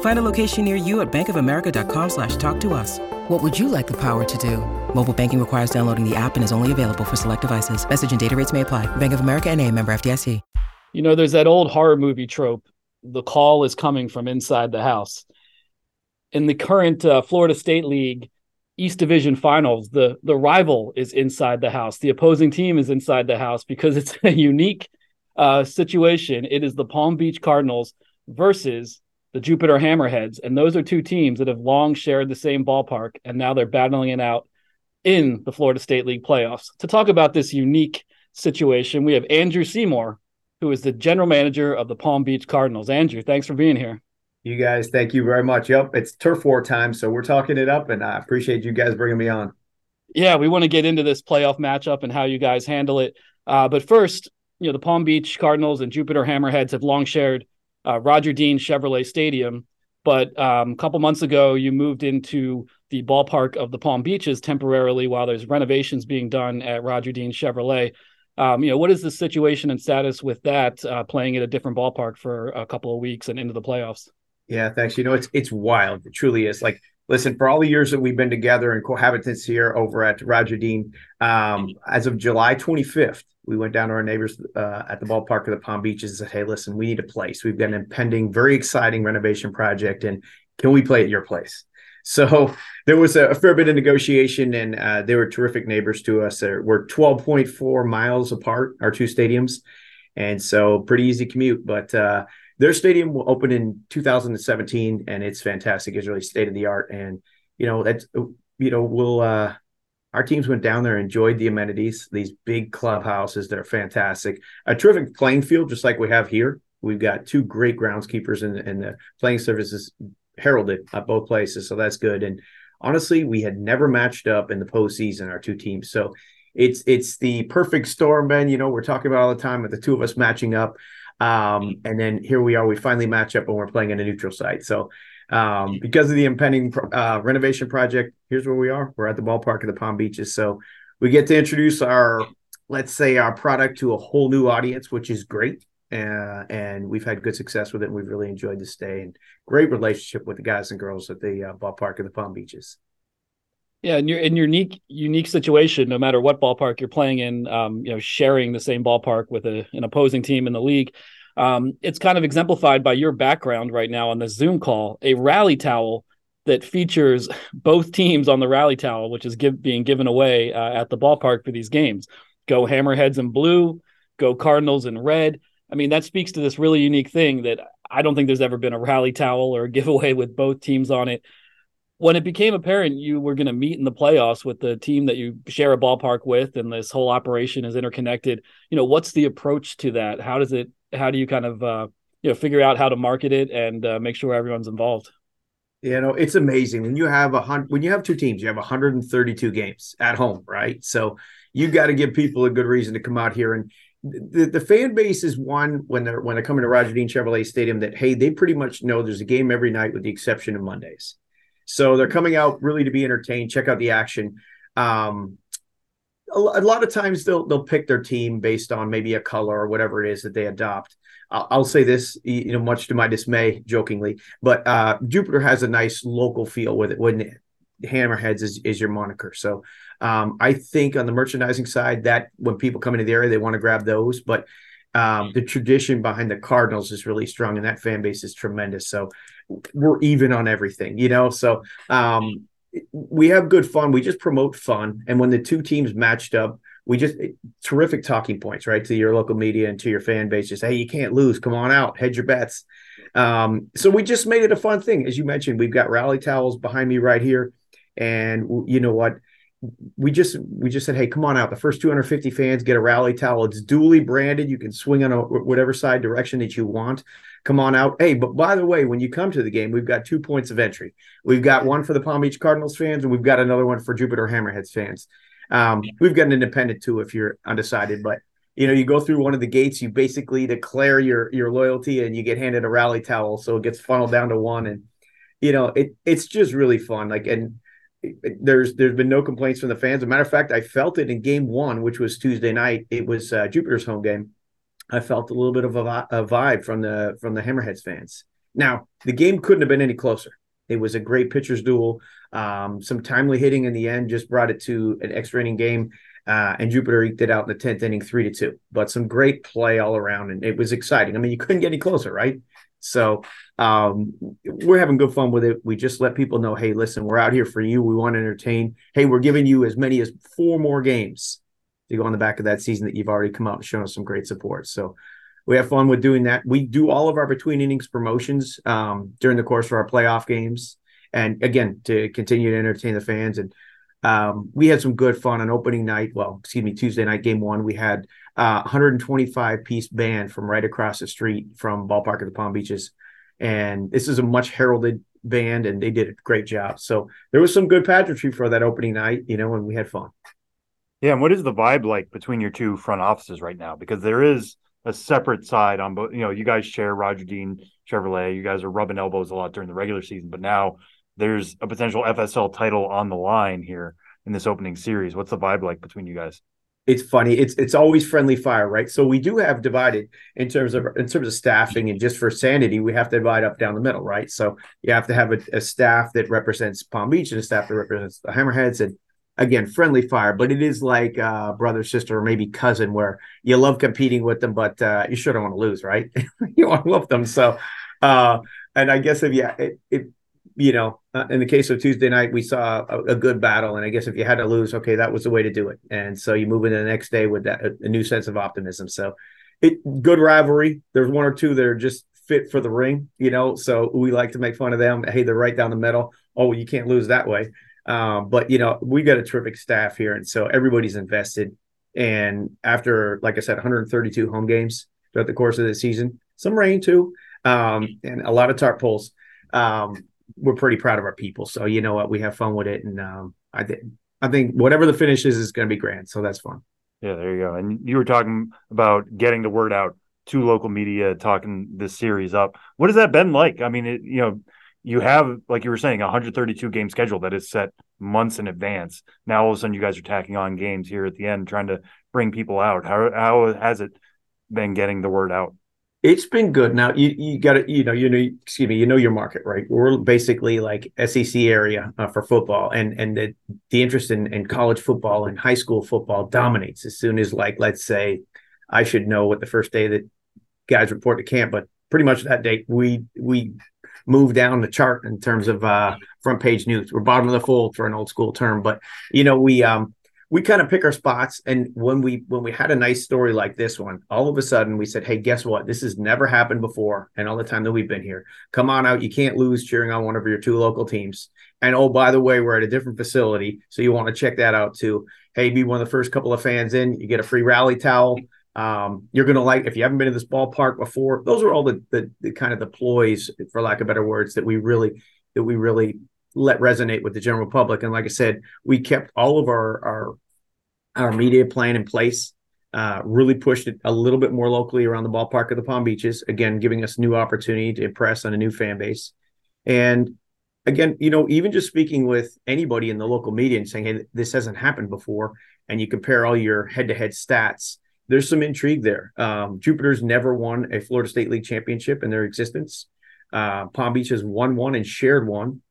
Find a location near you at bankofamerica.com slash talk to us. What would you like the power to do? Mobile banking requires downloading the app and is only available for select devices. Message and data rates may apply. Bank of America and a member FDIC. You know, there's that old horror movie trope. The call is coming from inside the house. In the current uh, Florida State League East Division Finals, the the rival is inside the house. The opposing team is inside the house because it's a unique uh, situation. It is the Palm Beach Cardinals versus the Jupiter Hammerheads, and those are two teams that have long shared the same ballpark, and now they're battling it out in the Florida State League playoffs. To talk about this unique situation, we have Andrew Seymour, who is the general manager of the Palm Beach Cardinals. Andrew, thanks for being here. You guys, thank you very much. Yep, it's turf war time, so we're talking it up, and I appreciate you guys bringing me on. Yeah, we want to get into this playoff matchup and how you guys handle it. Uh, but first, you know, the Palm Beach Cardinals and Jupiter Hammerheads have long shared uh, Roger Dean Chevrolet Stadium. But um, a couple months ago, you moved into the ballpark of the Palm Beaches temporarily while there's renovations being done at Roger Dean Chevrolet. Um, you know, what is the situation and status with that uh, playing at a different ballpark for a couple of weeks and into the playoffs? Yeah, thanks. You know, it's it's wild. It truly is. Like, listen, for all the years that we've been together and cohabitants here over at Roger Dean, um, as of July 25th, we went down to our neighbors uh, at the ballpark of the Palm Beaches and said, "Hey, listen, we need a place. We've got an impending, very exciting renovation project, and can we play at your place?" So there was a, a fair bit of negotiation, and uh, they were terrific neighbors to us. we're 12.4 miles apart, our two stadiums, and so pretty easy commute. But uh, their stadium will open in 2017, and it's fantastic. It's really state of the art, and you know that's you know we'll uh, our teams went down there, and enjoyed the amenities, these big clubhouses that are fantastic, a terrific playing field, just like we have here. We've got two great groundskeepers, and, and the playing services heralded at both places, so that's good. And honestly, we had never matched up in the postseason, our two teams. So it's it's the perfect storm, Ben. You know, we're talking about all the time with the two of us matching up. Um, and then here we are, we finally match up when we're playing in a neutral site. So um, because of the impending uh, renovation project, here's where we are. We're at the ballpark of the Palm Beaches. So we get to introduce our, let's say, our product to a whole new audience, which is great. Uh, and we've had good success with it. And we've really enjoyed the stay and great relationship with the guys and girls at the uh, ballpark of the Palm Beaches. Yeah, and you're in your unique unique situation. No matter what ballpark you're playing in, um, you know, sharing the same ballpark with a, an opposing team in the league, um, it's kind of exemplified by your background right now on the Zoom call. A rally towel that features both teams on the rally towel, which is give, being given away uh, at the ballpark for these games. Go Hammerheads in blue, go Cardinals in red. I mean, that speaks to this really unique thing that I don't think there's ever been a rally towel or a giveaway with both teams on it when it became apparent you were going to meet in the playoffs with the team that you share a ballpark with and this whole operation is interconnected you know what's the approach to that how does it how do you kind of uh, you know figure out how to market it and uh, make sure everyone's involved? You know it's amazing. When you have a hundred when you have two teams you have 132 games at home right? So you got to give people a good reason to come out here. And the, the fan base is one when they're when they're coming to Roger Dean Chevrolet Stadium that hey they pretty much know there's a game every night with the exception of Mondays. So they're coming out really to be entertained, check out the action. Um, a, lot of times they'll they'll pick their team based on maybe a color or whatever it is that they adopt. I'll, I'll say this, you know, much to my dismay, jokingly, but uh, Jupiter has a nice local feel with it. When Hammerheads is, is your moniker, so um, I think on the merchandising side, that when people come into the area, they want to grab those, but um, the tradition behind the Cardinals is really strong, and that fan base is tremendous. So we're even on everything, you know. So um, we have good fun. We just promote fun, and when the two teams matched up, we just terrific talking points, right, to your local media and to your fan base. Just hey, you can't lose. Come on out, hedge your bets. Um, so we just made it a fun thing, as you mentioned. We've got rally towels behind me right here, and you know what? We just we just said, hey, come on out. The first 250 fans get a rally towel. It's duly branded. You can swing on a, whatever side direction that you want. Come on out. Hey, but by the way, when you come to the game, we've got two points of entry. We've got one for the Palm Beach Cardinals fans, and we've got another one for Jupiter Hammerheads fans. Um, we've got an independent too if you're undecided, but you know, you go through one of the gates, you basically declare your your loyalty, and you get handed a rally towel, so it gets funneled down to one, and you know, it it's just really fun. Like, and there's there's been no complaints from the fans. As a matter of fact, I felt it in Game One, which was Tuesday night. It was uh, Jupiter's home game. I felt a little bit of a, a vibe from the from the Hammerheads fans. Now, the game couldn't have been any closer. It was a great pitchers duel. Um, some timely hitting in the end just brought it to an extra inning game. Uh, and Jupiter eked it out in the 10th inning, three to two. But some great play all around, and it was exciting. I mean, you couldn't get any closer, right? So um, we're having good fun with it. We just let people know, hey, listen, we're out here for you. We want to entertain. Hey, we're giving you as many as four more games to go on the back of that season that you've already come out and shown us some great support. So we have fun with doing that. We do all of our between innings promotions um, during the course of our playoff games. And again to continue to entertain the fans. And um, we had some good fun on opening night. Well excuse me tuesday night game one we had uh, 125 piece band from right across the street from ballpark of the palm beaches. And this is a much heralded band and they did a great job. So there was some good pageantry for that opening night you know and we had fun yeah and what is the vibe like between your two front offices right now because there is a separate side on both you know you guys share roger dean chevrolet you guys are rubbing elbows a lot during the regular season but now there's a potential FSL title on the line here in this opening series. What's the vibe like between you guys? It's funny. It's it's always friendly fire, right? So we do have divided in terms of in terms of staffing and just for sanity, we have to divide up down the middle, right? So you have to have a, a staff that represents Palm Beach and a staff that represents the Hammerheads and again friendly fire but it is like uh, brother sister or maybe cousin where you love competing with them but uh, you sure don't want to lose right you want to love them so uh, and i guess if yeah it, it you know, uh, in the case of Tuesday night, we saw a, a, good battle, and I guess if you had to lose, okay, that was the way to do it. And so you move into the next day with that a, a new sense of optimism. So, it good rivalry. There's one or two that are just fit for the ring, you know. So we like to make fun of them. Hey, they're right down the middle. Oh, you can't lose that way. Um, but you know, we got a terrific staff here, and so everybody's invested. And after, like I said, 132 home games throughout the course of the season, some rain too, um, and a lot of tarp pulls. Um, we're pretty proud of our people. So you know what, we have fun with it, and um, I think I think whatever the finish is is going to be grand. So that's fun. Yeah, there you go. And you were talking about getting the word out to local media, talking this series up. What has that been like? I mean, it, you know, you have like you were saying, 132 game schedule that is set months in advance. Now all of a sudden, you guys are tacking on games here at the end, trying to bring people out. How how has it been getting the word out? It's been good. Now you you got to you know you know excuse me you know your market right. We're basically like SEC area uh, for football, and and the the interest in, in college football and high school football dominates as soon as like let's say I should know what the first day that guys report to camp, but pretty much that date we we move down the chart in terms of uh, front page news. We're bottom of the fold for an old school term, but you know we um we kind of pick our spots and when we when we had a nice story like this one all of a sudden we said hey guess what? This has never happened before and all the time that we've been here. Come on out. You can't lose cheering on one of your two local teams. And oh by the way we're at a different facility so you want to check that out too. Hey be one of the first couple of fans in. You get a free rally towel um, you're gonna like if you haven't been in this ballpark before those are all the, the the kind of the ploys for lack of better words that we really that we really let resonate with the general public. And like I said, we kept all of our our our media plan in place. Uh, really pushed it a little bit more locally around the ballpark of the Palm Beaches. Again, giving us new opportunity to impress on a new fan base. And again, you know, even just speaking with anybody in the local media and saying, "Hey, this hasn't happened before," and you compare all your head-to-head stats, there's some intrigue there. Um, Jupiter's never won a Florida State League championship in their existence. Uh, Palm Beach has won one and shared one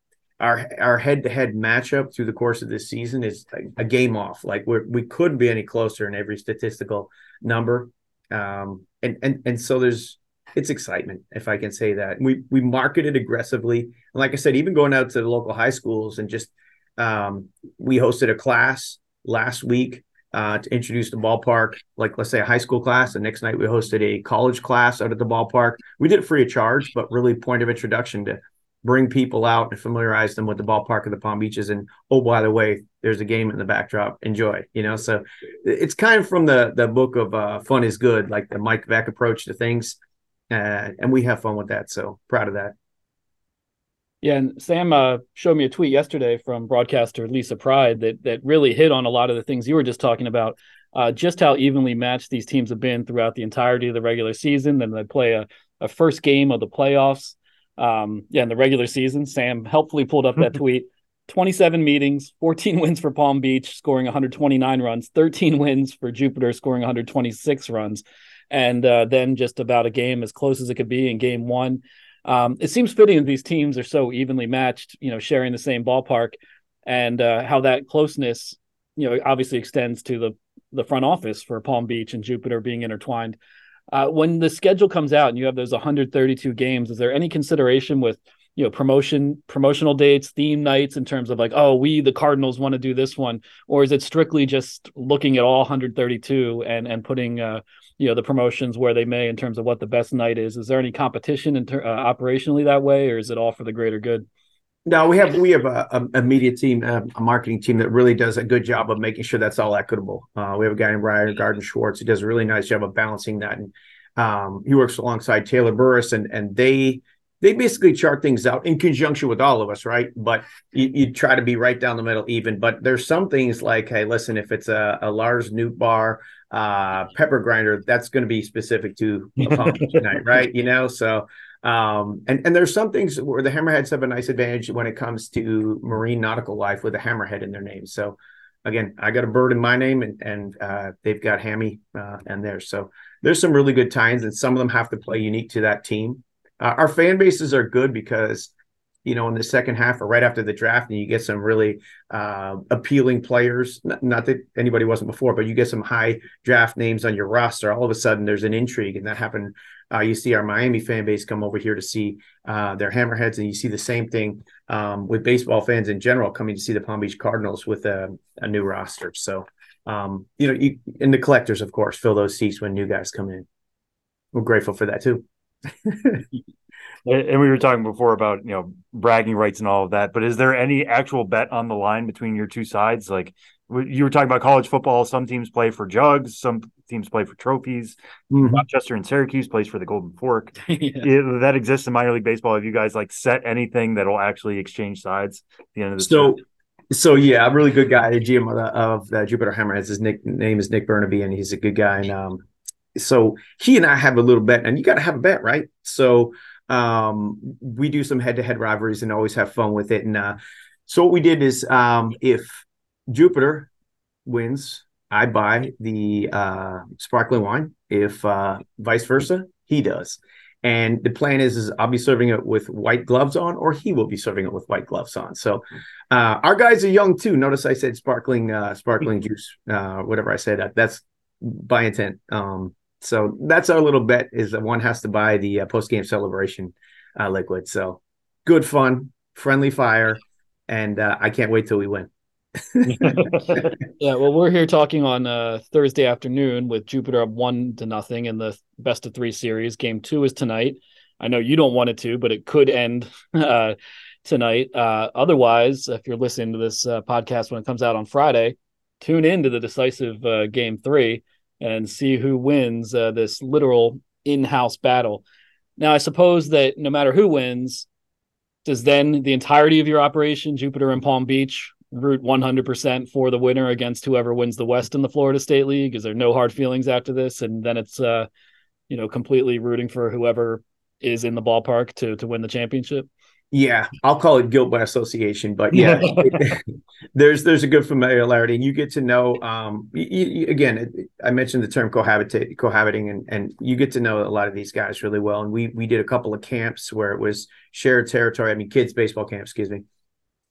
our our head to head matchup through the course of this season is a, game off. Like we we couldn't be any closer in every statistical number, um, and and and so there's it's excitement if I can say that. We we marketed aggressively, and like I said, even going out to the local high schools and just um, we hosted a class last week uh, to introduce the ballpark, like let's say a high school class. The next night we hosted a college class out at the ballpark. We did it free of charge, but really point of introduction to bring people out and familiarize them with the ballpark of the Palm Beaches. And oh, by the way, there's a game in the backdrop. Enjoy, you know. So it's kind of from the the book of uh, "Fun is Good," like the Mike Veeck approach to things, uh, and we have fun with that. So proud of that. Yeah, and Sam uh, showed me a tweet yesterday from broadcaster Lisa Pride that that really hit on a lot of the things you were just talking about. Uh, just how evenly matched these teams have been throughout the entirety of the regular season. Then they play a, a first game of the playoffs um, yeah, in the regular season. Sam helpfully pulled up that tweet. 27 meetings, 14 wins for Palm Beach, scoring 129 runs, 13 wins for Jupiter, scoring 126 runs, and uh, then just about a game as close as it could be in game one. Um, it seems fitting that these teams are so evenly matched, you know, sharing the same ballpark, and uh, how that closeness, you know, obviously extends to the the front office for Palm Beach and Jupiter being intertwined. Uh, when the schedule comes out and you have those 132 games, is there any consideration with you know promotion promotional dates theme nights in terms of like oh we the cardinals want to do this one? Or is it strictly just looking at all 132 and and putting uh you know the promotions where they may in terms of what the best night is? Is there any competition in ter- uh, operationally that way or is it all for the greater good? No, we have we have a, a media team, a, a, marketing team that really does a good job of making sure that's all equitable. Uh, we have a guy named Ryan Garden Schwartz who does a really nice job of balancing that, and um, he works alongside Taylor Burris, and and they they basically chart things out in conjunction with all of us, right? But you, you try to be right down the middle, even. But there's some things like, hey, listen, if it's a, a Lars bar uh, pepper grinder, that's going to be specific to tonight, right? You know, so um, and and there's some things where the hammerheads have a nice advantage when it comes to marine nautical life with a hammerhead in their name. So again, I got a bird in my name, and and uh, they've got hammy uh, and theirs. So there's some really good times, and some of them have to play unique to that team. Uh, our fan bases are good because you know in the second half or right after the draft, and you get some really uh, appealing players. Not, not, that anybody wasn't before, but you get some high draft names on your roster. All of a sudden, there's an intrigue, and that happened uh, you see our Miami fan base come over here to see uh, their Hammerheads, and you see the same thing um, with baseball fans in general coming to see the Palm Beach Cardinals with a, a new roster. So, um, you know, you, and the collectors, of course, fill those seats when new guys come in. We're grateful for that too. and we were talking before about you know bragging rights and all of that, but is there any actual bet on the line between your two sides? Like you were talking about college football. Some teams play for jugs, some teams play for trophies. Mm-hmm. Rochester and Syracuse plays for the Golden Fork. yeah. that exists in minor league baseball. Have you guys like set anything that will actually exchange sides at the end of the so? So yeah, a really good guy, the GM of the, of the Jupiter Hammerheads. His nick, name is Nick Burnaby, and he's a good guy. And um, so he and I have a little bet, and you got to have a bet, right? So um, we do some head-to-head rivalries and always have fun with it. And uh, so what we did is, um, if Jupiter wins, I buy the uh, sparkling wine. If uh, vice versa, he does. And the plan is, is I'll be serving it with white gloves on, or he will be serving it with white gloves on. So uh, our guys are young too. Notice I said sparkling, uh, sparkling juice, uh, whatever I said. That's by intent. Um, so that's our little bet: is that one has to buy the uh, post game celebration uh, liquid. So good fun, friendly fire, and uh, I can't wait till we win. yeah, well, we're here talking on uh, Thursday afternoon with Jupiter up one to nothing in the best of three series. Game two is tonight. I know you don't want it to, but it could end uh, tonight. Uh, otherwise, if you're listening to this uh, podcast when it comes out on Friday, tune in to the decisive uh, game three and see who wins uh, this literal in-house battle. Now, I suppose that no matter who wins, does then the entirety of your operation, Jupiter and Palm Beach, root 100% for the winner against whoever wins the West in the Florida State League? Is there no hard feelings after this? And then it's, uh, you know, completely rooting for whoever is in the ballpark to to win the championship. Yeah, I'll call it guilt by association, but yeah, there's there's a good familiarity, and you get to know. Um, you, you, again, it, I mentioned the term cohabitate, cohabiting, and and you get to know a lot of these guys really well. And we we did a couple of camps where it was shared territory. I mean, kids baseball camp, excuse me,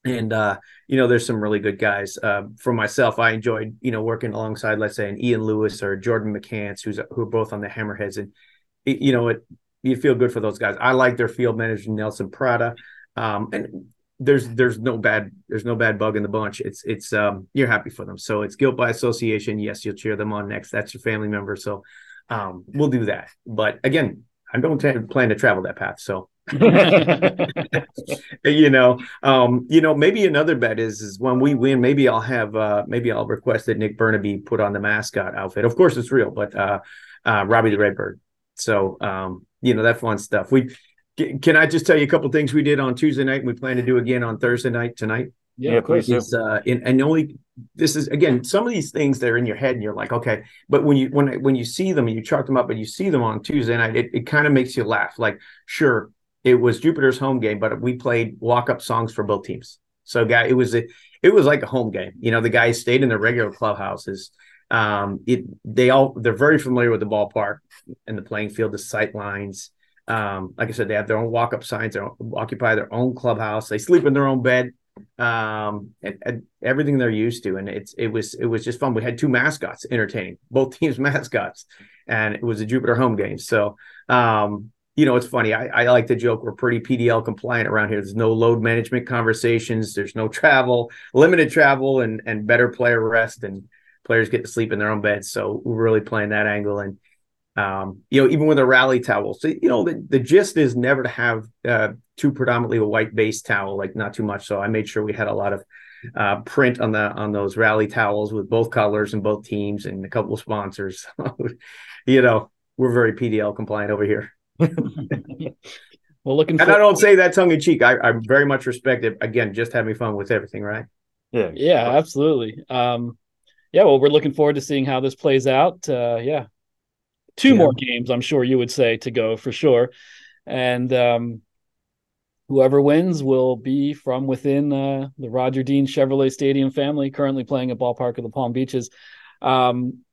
and uh, you know there's some really good guys uh, for myself i enjoyed you know working alongside let's say an ian lewis or jordan mccants who's who are both on the hammerheads and you know it you feel good for those guys i like their field manager nelson prada um, and there's there's no bad there's no bad bug in the bunch. It's it's um you're happy for them. So it's guilt by association. Yes, you'll cheer them on next. That's your family member. So um we'll do that. But again, I don't plan to travel that path. So you know, um, you know, maybe another bet is is when we win, maybe I'll have uh maybe I'll request that Nick Burnaby put on the mascot outfit. Of course it's real, but uh uh Robbie the Redbird. So um, you know, that fun stuff. We can I just tell you a couple things we did on Tuesday night and we plan to do again on Thursday night tonight? Yeah, of course. Is, uh, and, and only this is again some of these things that are in your head and you're like, okay, but when you when when you see them and you chalk them up and you see them on Tuesday night, it, it kind of makes you laugh. Like, sure, it was Jupiter's home game, but we played walk up songs for both teams. So, guy, it was a, it was like a home game. You know, the guys stayed in their regular clubhouses. Um, it they all they're very familiar with the ballpark and the playing field, the sight lines. Um, like I said, they have their own walk up signs. They occupy their own clubhouse. They sleep in their own bed. Um, and, and everything they're used to, and it's it was it was just fun. We had two mascots entertaining, both teams mascots, and it was a Jupiter home game. So um, you know, it's funny. I, I like to joke we're pretty PDL compliant around here. There's no load management conversations. There's no travel, limited travel, and and better player rest, and players get to sleep in their own beds. So we're really playing that angle. And um, you know, even with a rally towel. So you know, the, the gist is never to have uh, too predominantly a white base towel, like not too much. So I made sure we had a lot of uh, print on the on those rally towels with both colors and both teams and a couple of sponsors. you know, we're very PDL compliant over here. well, looking. And I don't say that tongue in cheek. I, I very much respect it. Again, just having fun with everything, right? Yeah. Yeah, absolutely. Um, yeah. Well, we're looking forward to seeing how this plays out. Uh, yeah. Two yeah. more games, I'm sure you would say to go for sure, and um, whoever wins will be from within uh, the Roger Dean Chevrolet Stadium family, currently playing at Ballpark of the Palm Beaches. Um,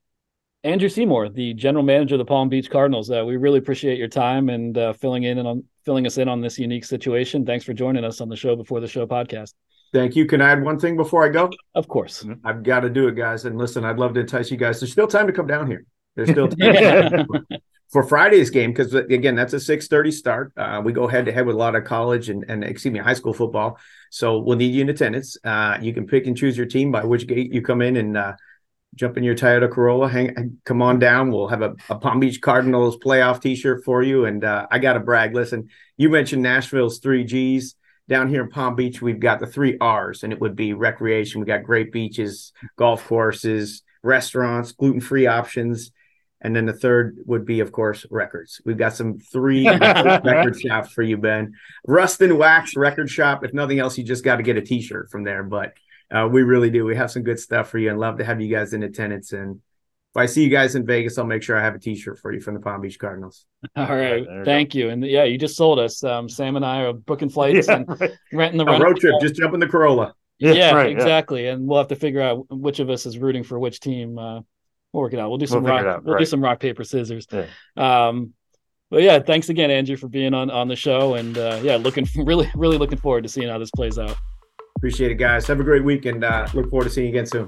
Andrew Seymour, the general manager of the Palm Beach Cardinals. Uh, we really appreciate your time and uh, filling in and on filling us in on this unique situation. Thanks for joining us on the show before the show podcast. Thank you. Can I add one thing before I go? Of course. I've got to do it, guys. And listen, I'd love to entice you guys. There's still time to come down here. There's still time for Friday's game because again, that's a 6:30 start. Uh, we go head to head with a lot of college and, and excuse me, high school football. So we'll need you in attendance. Uh, you can pick and choose your team by which gate you come in and uh, jump in your Toyota Corolla, hang, come on down. We'll have a, a Palm Beach Cardinals playoff T-shirt for you. And uh, I got to brag. Listen, you mentioned Nashville's three G's. Down here in Palm Beach, we've got the three R's, and it would be recreation. We got great beaches, golf courses, restaurants, gluten-free options, and then the third would be, of course, records. We've got some three record shops for you, Ben. Rust and Wax Record Shop. If nothing else, you just got to get a T-shirt from there. But uh, we really do. We have some good stuff for you and love to have you guys in attendance. And if I see you guys in Vegas, I'll make sure I have a T-shirt for you from the Palm Beach Cardinals. All right, thank you. And yeah, you just sold us. Um, Sam and I are booking flights yeah, and right. renting the road trip. Just jump in the Corolla. Yeah, yeah right, exactly. Yeah. And we'll have to figure out which of us is rooting for which team. Uh, we'll work it out. We'll do some we'll rock. Out, we'll right. do some rock paper scissors. Um, but yeah, thanks again, Andrew, for being on on the show. And uh, yeah, looking really really looking forward to seeing how this plays out. Appreciate it, guys. Have a great week and uh, look forward to seeing you again soon.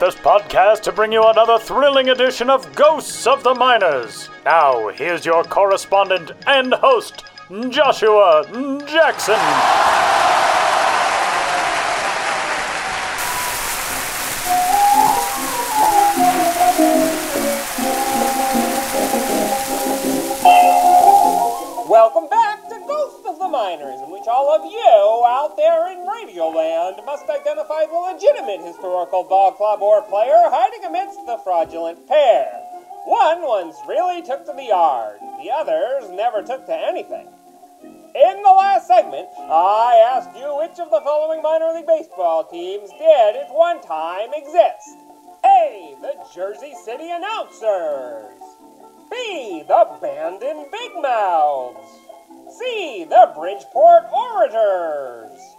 This podcast to bring you another thrilling edition of Ghosts of the Minors. Now, here's your correspondent and host, Joshua Jackson. Minors, in which all of you out there in Radioland must identify the legitimate historical ball club or player hiding amidst the fraudulent pair. One once really took to the yard, the others never took to anything. In the last segment, I asked you which of the following minor league baseball teams did at one time exist. A. The Jersey City Announcers. B. The Bandon Big Mouths. C. The Bridgeport Orators.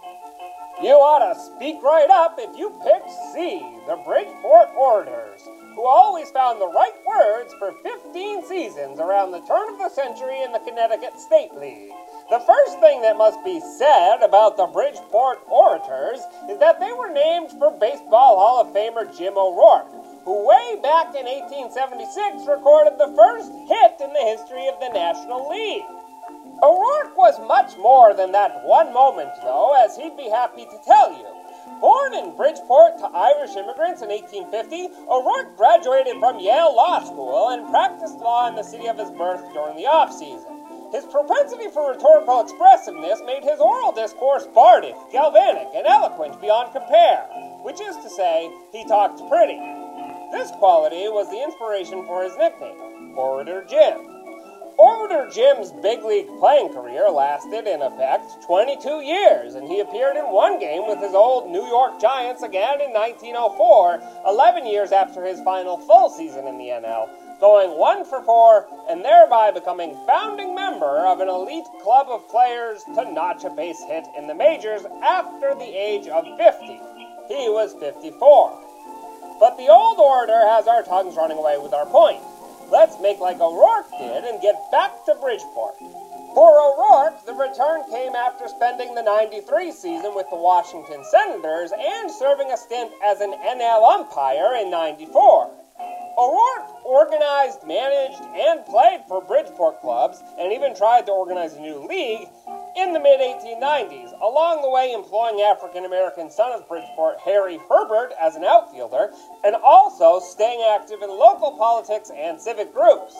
You ought to speak right up if you picked C. The Bridgeport Orators. who always found the right words for 15 seasons around the turn of the century in the Connecticut State League. The first thing that must be said about the Bridgeport Orators is that they were named for Baseball Hall of Famer Jim O'Rourke, who way back in 1876 recorded the first hit in the history of the National League. O'Rourke was much more than that one moment, though, as he'd be happy to tell you. Born in Bridgeport to Irish immigrants in 1850, O'Rourke graduated from Yale Law School and practiced law in the city of his birth during the off season. His propensity for rhetorical expressiveness made his oral discourse bardic, galvanic, and eloquent beyond compare, which is to say, he talked pretty. This quality was the inspiration for his nickname, Orator Jim. Orator Jim's big league playing career lasted, in effect, 22 years, and he appeared in one game with his old New York Giants again in 1904, 11 years after his final full season in the NL, going one for four and thereby becoming founding member of an elite club of players to notch a base hit in the majors after the age of 50. He was 54. But the old orator has our tongues running away with our point. Let's make like O'Rourke did and get back to Bridgeport. For O'Rourke, the return came after spending the 93 season with the Washington Senators and serving a stint as an NL umpire in 94. O'Rourke organized, managed, and played for Bridgeport clubs, and even tried to organize a new league in the mid 1890s, along the way employing African American son of Bridgeport, Harry Herbert, as an outfielder, and also staying active in local politics and civic groups.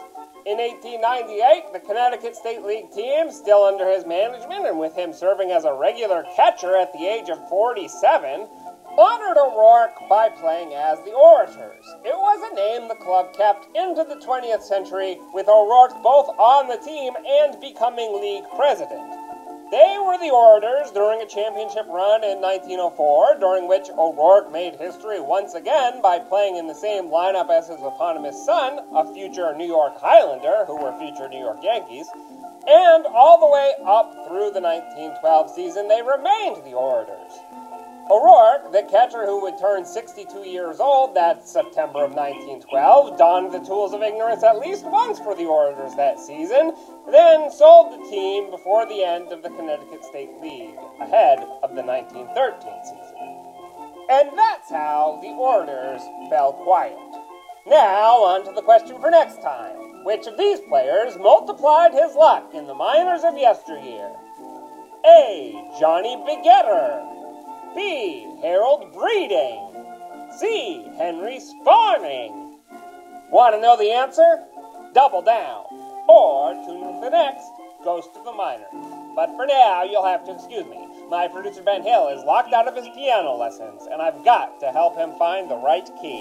In 1898, the Connecticut State League team, still under his management and with him serving as a regular catcher at the age of 47, honored O'Rourke by playing as the Orators. It was a name the club kept into the 20th century, with O'Rourke both on the team and becoming league president. They were the Orators during a championship run in 1904, during which O'Rourke made history once again by playing in the same lineup as his eponymous son, a future New York Highlander, who were future New York Yankees. And all the way up through the 1912 season, they remained the Orators. O'Rourke, the catcher who would turn 62 years old that September of 1912, donned the tools of ignorance at least once for the Orators that season, then sold the team before the end of the Connecticut State League, ahead of the 1913 season. And that's how the Orators fell quiet. Now, on to the question for next time. Which of these players multiplied his luck in the minors of yesteryear? A. Johnny Begetter. B. Harold Breeding. C. Henry Spawning. Want to know the answer? Double down. Or tune in for the next Ghost of the Minor. But for now, you'll have to excuse me. My producer Ben Hill is locked out of his piano lessons, and I've got to help him find the right key.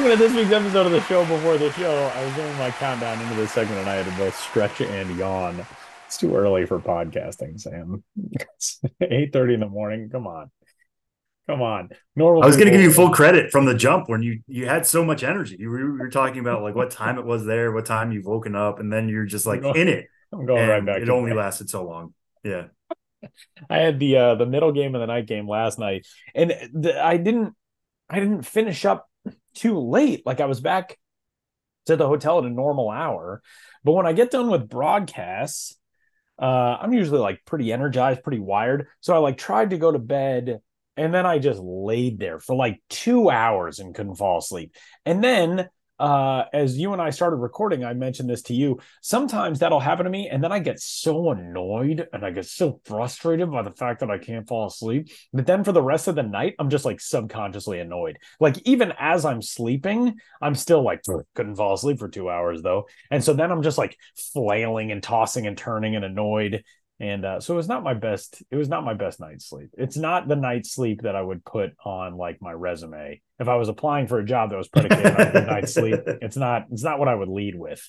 Segment of this week's episode of the show. Before the show, I was doing my countdown into this segment, and I had to both stretch and yawn. It's too early for podcasting, Sam. It's eight thirty in the morning. Come on, come on. Normal. I was going to give you full credit from the jump when you you had so much energy. You were, you were talking about like what time it was there, what time you've woken up, and then you're just like in it. I'm going right back. It only that. lasted so long. Yeah. I had the uh the middle game of the night game last night, and the, I didn't I didn't finish up too late. Like I was back to the hotel at a normal hour, but when I get done with broadcasts, uh, I'm usually like pretty energized, pretty wired. So I like tried to go to bed, and then I just laid there for like two hours and couldn't fall asleep. And then uh as you and I started recording, I mentioned this to you. Sometimes that'll happen to me, and then I get so annoyed and I get so frustrated by the fact that I can't fall asleep. But then for the rest of the night, I'm just like subconsciously annoyed. Like even as I'm sleeping, I'm still like couldn't fall asleep for two hours though. And so then I'm just like flailing and tossing and turning and annoyed. And uh, so it was not my best. It was not my best night's sleep. It's not the night's sleep that I would put on like my resume if I was applying for a job that was predicated on a good night's sleep. It's not. It's not what I would lead with.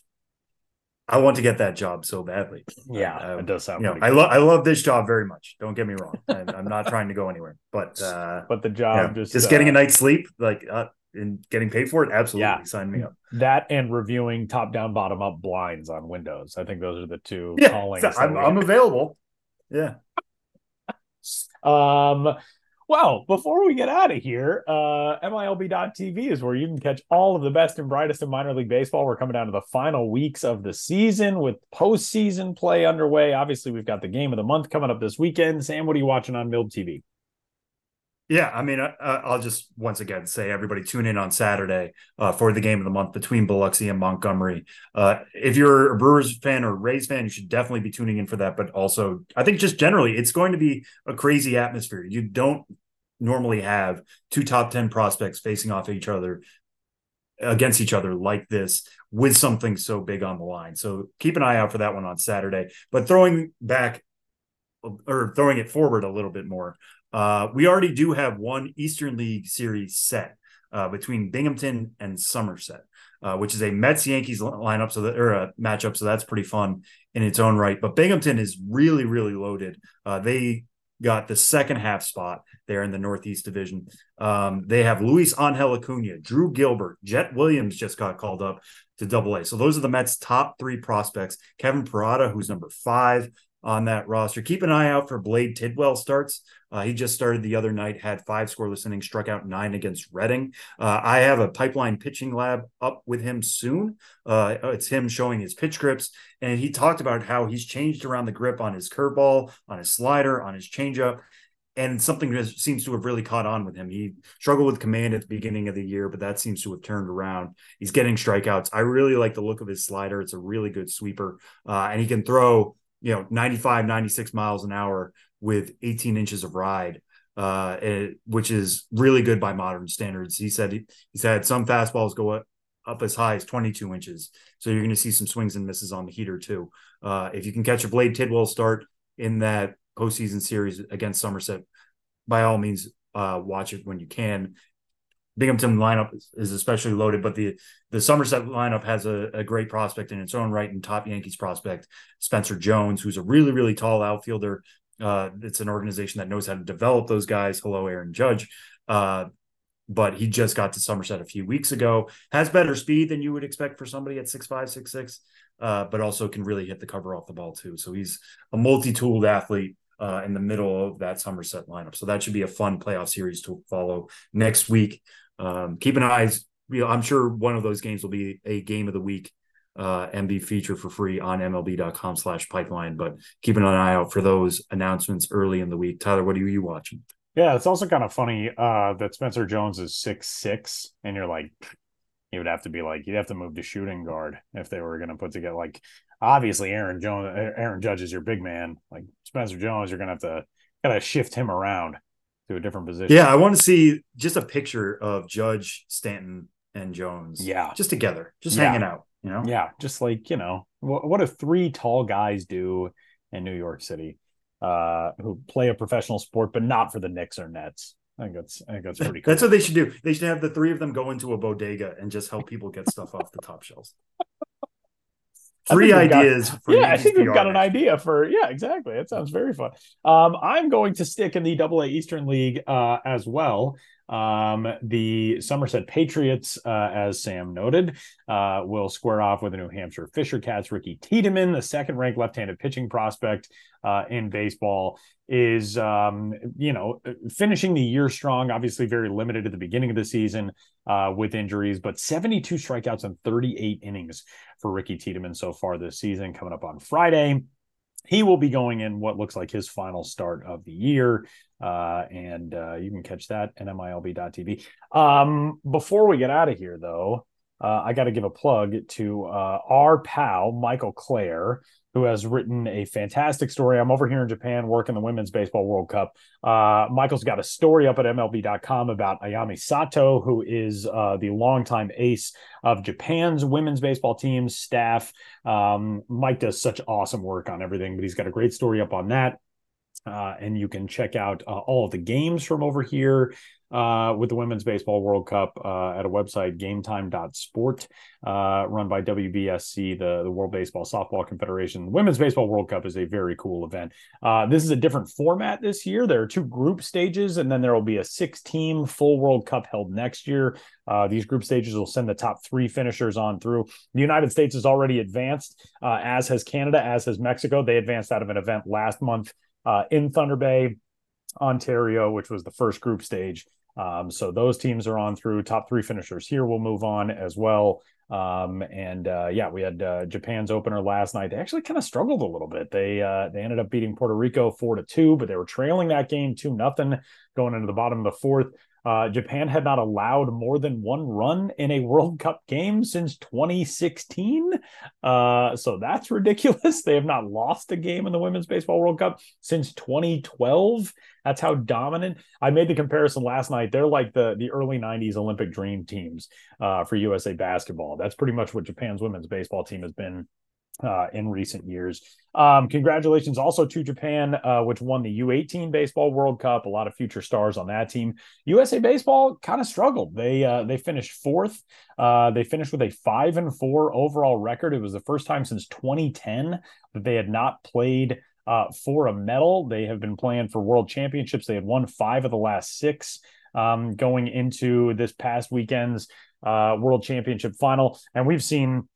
I want to get that job so badly. Yeah, Um, it does sound. You know, I love I love this job very much. Don't get me wrong. I'm, I'm not trying to go anywhere, but uh, but the job just just getting a uh, night's sleep, like uh, and getting paid for it, absolutely Yeah. sign me up. That and reviewing top down, bottom up blinds on Windows. I think those are the two Yeah, callings. so I'm, I'm available. Yeah. Um, well, before we get out of here, uh, MILB.TV is where you can catch all of the best and brightest in minor league baseball. We're coming down to the final weeks of the season with postseason play underway. Obviously, we've got the game of the month coming up this weekend. Sam, what are you watching on MILB TV? Yeah, I mean, I, I'll just once again say everybody tune in on Saturday uh, for the game of the month between Biloxi and Montgomery. Uh, if you're a Brewers fan or Rays fan, you should definitely be tuning in for that. But also, I think just generally, it's going to be a crazy atmosphere. You don't normally have two top 10 prospects facing off each other against each other like this with something so big on the line. So keep an eye out for that one on Saturday. But throwing back or throwing it forward a little bit more, uh, we already do have one Eastern League series set uh, between Binghamton and Somerset, uh, which is a Mets Yankees lineup, so that or a matchup. So that's pretty fun in its own right. But Binghamton is really, really loaded. Uh, they got the second half spot there in the Northeast Division. Um, they have Luis Angel Acuna, Drew Gilbert, Jett Williams just got called up to Double A. So those are the Mets' top three prospects. Kevin Parada, who's number five on that roster. Keep an eye out for Blade Tidwell starts. Uh, he just started the other night, had five scoreless innings, struck out nine against Reading. Uh, I have a pipeline pitching lab up with him soon. Uh, it's him showing his pitch grips, and he talked about how he's changed around the grip on his curveball, on his slider, on his changeup. And something that seems to have really caught on with him. He struggled with command at the beginning of the year, but that seems to have turned around. He's getting strikeouts. I really like the look of his slider. It's a really good sweeper, uh, and he can throw you know 95 96 miles an hour with 18 inches of ride uh it, which is really good by modern standards. He said he, he said some fastballs go up, up as high as 22 inches. So you're going to see some swings and misses on the heater too. Uh if you can catch a blade tidwell start in that postseason series against somerset by all means uh watch it when you can Binghamton lineup is, is especially loaded, but the the Somerset lineup has a, a great prospect in its own right and top Yankees prospect Spencer Jones, who's a really really tall outfielder. Uh, it's an organization that knows how to develop those guys. Hello, Aaron Judge. Uh, but he just got to Somerset a few weeks ago. Has better speed than you would expect for somebody at six five, six six, uh, but also can really hit the cover off the ball too. So he's a multi-tooled athlete uh, in the middle of that Somerset lineup. So that should be a fun playoff series to follow next week. Um, keep an eye. You know, I'm sure one of those games will be a game of the week uh, and be featured for free on MLB.com slash pipeline. But keep an eye out for those announcements early in the week. Tyler, what are you watching? Yeah, it's also kind of funny uh, that Spencer Jones is six six, and you're like, he would have to be like, you'd have to move to shooting guard if they were going to put together like, obviously Aaron Jones, Aaron Judge is your big man. Like Spencer Jones, you're going to have to gotta shift him around to a different position. Yeah, I want to see just a picture of Judge, Stanton, and Jones. Yeah. just together, just Yeah. hanging out. You know. Yeah, just like you know, what, what do three tall guys do in New York City, uh, who play a professional sport but not for the Knicks or Nets? I think that's I think that's pretty cool. That's what they should do. They should have the three of them go into a bodega and just help people get stuff off the top shelves. Three got- ideas. for yeah, I think we've got an idea for yeah, exactly. That sounds very fun. Um, I'm going to stick in the Double A Eastern League uh, as well. Um, the Somerset Patriots, uh, as Sam noted, uh, will square off with the New Hampshire Fisher Cats. Ricky Tiedemann, the second-ranked left-handed pitching prospect uh, in baseball, is um, you know finishing the year strong. Obviously, very limited at the beginning of the season uh, with injuries, but 72 strikeouts and 38 innings for Ricky Tiedemann so far this season. Coming up on Friday, he will be going in what looks like his final start of the year. Uh, and uh, you can catch that at MILB.tv. Um, before we get out of here, though, uh, I got to give a plug to uh, our pal, Michael Clair, who has written a fantastic story. I'm over here in Japan working the Women's Baseball World Cup. Uh, Michael's got a story up at MLB.com about Ayami Sato, who is uh, the longtime ace of Japan's women's baseball team staff. Um, Mike does such awesome work on everything, but he's got a great story up on that. Uh, and you can check out uh, all the games from over here. Uh, with the Women's Baseball World Cup uh, at a website, gametime.sport, uh, run by WBSC, the, the World Baseball Softball Confederation. The Women's Baseball World Cup is a very cool event. Uh, this is a different format this year. There are two group stages, and then there will be a six team full World Cup held next year. Uh, these group stages will send the top three finishers on through. The United States has already advanced, uh, as has Canada, as has Mexico. They advanced out of an event last month in Thunder Bay. Ontario, which was the first group stage. Um, so those teams are on through. Top three finishers here will move on as well. Um, and uh, yeah, we had uh, Japan's opener last night. They actually kind of struggled a little bit. They uh, they ended up beating Puerto Rico four to two, but they were trailing that game two nothing going into the bottom of the fourth. Uh, Japan had not allowed more than one run in a World Cup game since 2016. Uh, so that's ridiculous. They have not lost a game in the Women's Baseball World Cup since 2012. That's how dominant. I made the comparison last night. They're like the, the early 90s Olympic dream teams uh, for USA basketball. That's pretty much what Japan's women's baseball team has been uh, in recent years. Um, congratulations also to Japan, uh, which won the U18 Baseball World Cup. A lot of future stars on that team. USA Baseball kind of struggled. They uh, they finished fourth. Uh, they finished with a five and four overall record. It was the first time since 2010 that they had not played uh, for a medal. They have been playing for World Championships. They had won five of the last six um, going into this past weekend's uh, World Championship final, and we've seen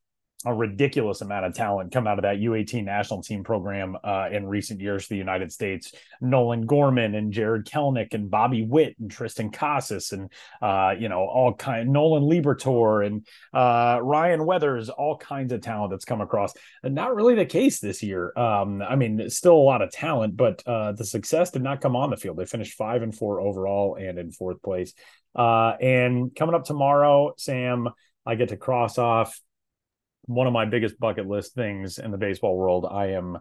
a ridiculous amount of talent come out of that U18 national team program uh, in recent years for the United States. Nolan Gorman and Jarred Kelenic and Bobby Witt and Triston Casas and uh, you know all kind Nolan Liberatore and uh, Ryan Weathers, all kinds of talent that's come across. Not really the case this year. Um, I mean, still a lot of talent, but uh, the success did not come on the field. They finished five and four overall and in fourth place. Uh, and coming up tomorrow, Sam, I get to cross off one of my biggest bucket list things in the baseball world. I am,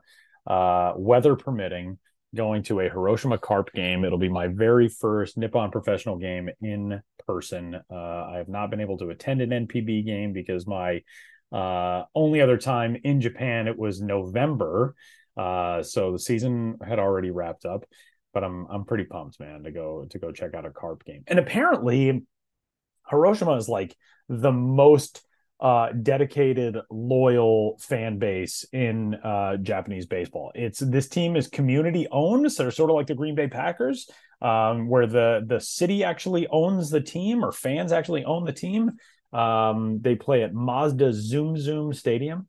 uh, weather permitting, going to a Hiroshima Carp game. It'll be my very first Nippon professional game in person. Uh, I have not been able to attend an NPB game because my uh, only other time in Japan it was November, uh, so the season had already wrapped up. But I'm I'm pretty pumped, man, to go to go check out a carp game. And apparently, Hiroshima is like the most uh, dedicated, loyal fan base in uh, Japanese baseball. It's this team is community owned, so they're sort of like the Green Bay Packers, um, where the the city actually owns the team, or fans actually own the team. Um, they play at Mazda Zoom Zoom Stadium.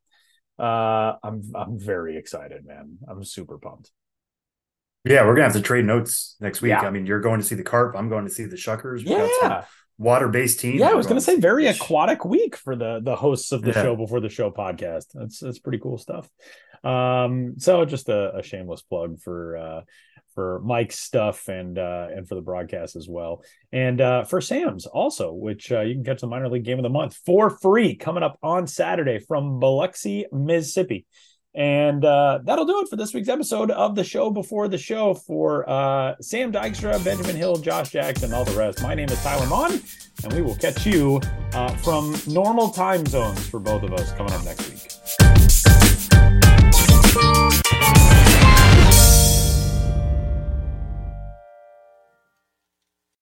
Uh, I'm I'm very excited, man. I'm super pumped. Yeah, we're gonna have to trade notes next week. Yeah. I mean, you're going to see the carp. I'm going to see the shuckers. We Yeah. Water-based team. Yeah, I was going to say very aquatic week for the the hosts of the Yeah. show before the show podcast. That's that's pretty cool stuff. Um, so just a, a shameless plug for uh for Mike's stuff and uh and for the broadcast as well. And uh for Sam's also, which uh, you can catch the minor league game of the month for free coming up on Saturday from Biloxi, Mississippi. And uh, that'll do it for this week's episode of the show before the show for uh, Sam Dykstra, Benjamin Hill, Josh Jackson, and all the rest. My name is Tyler Maun, and we will catch you uh, from normal time zones for both of us coming up next week.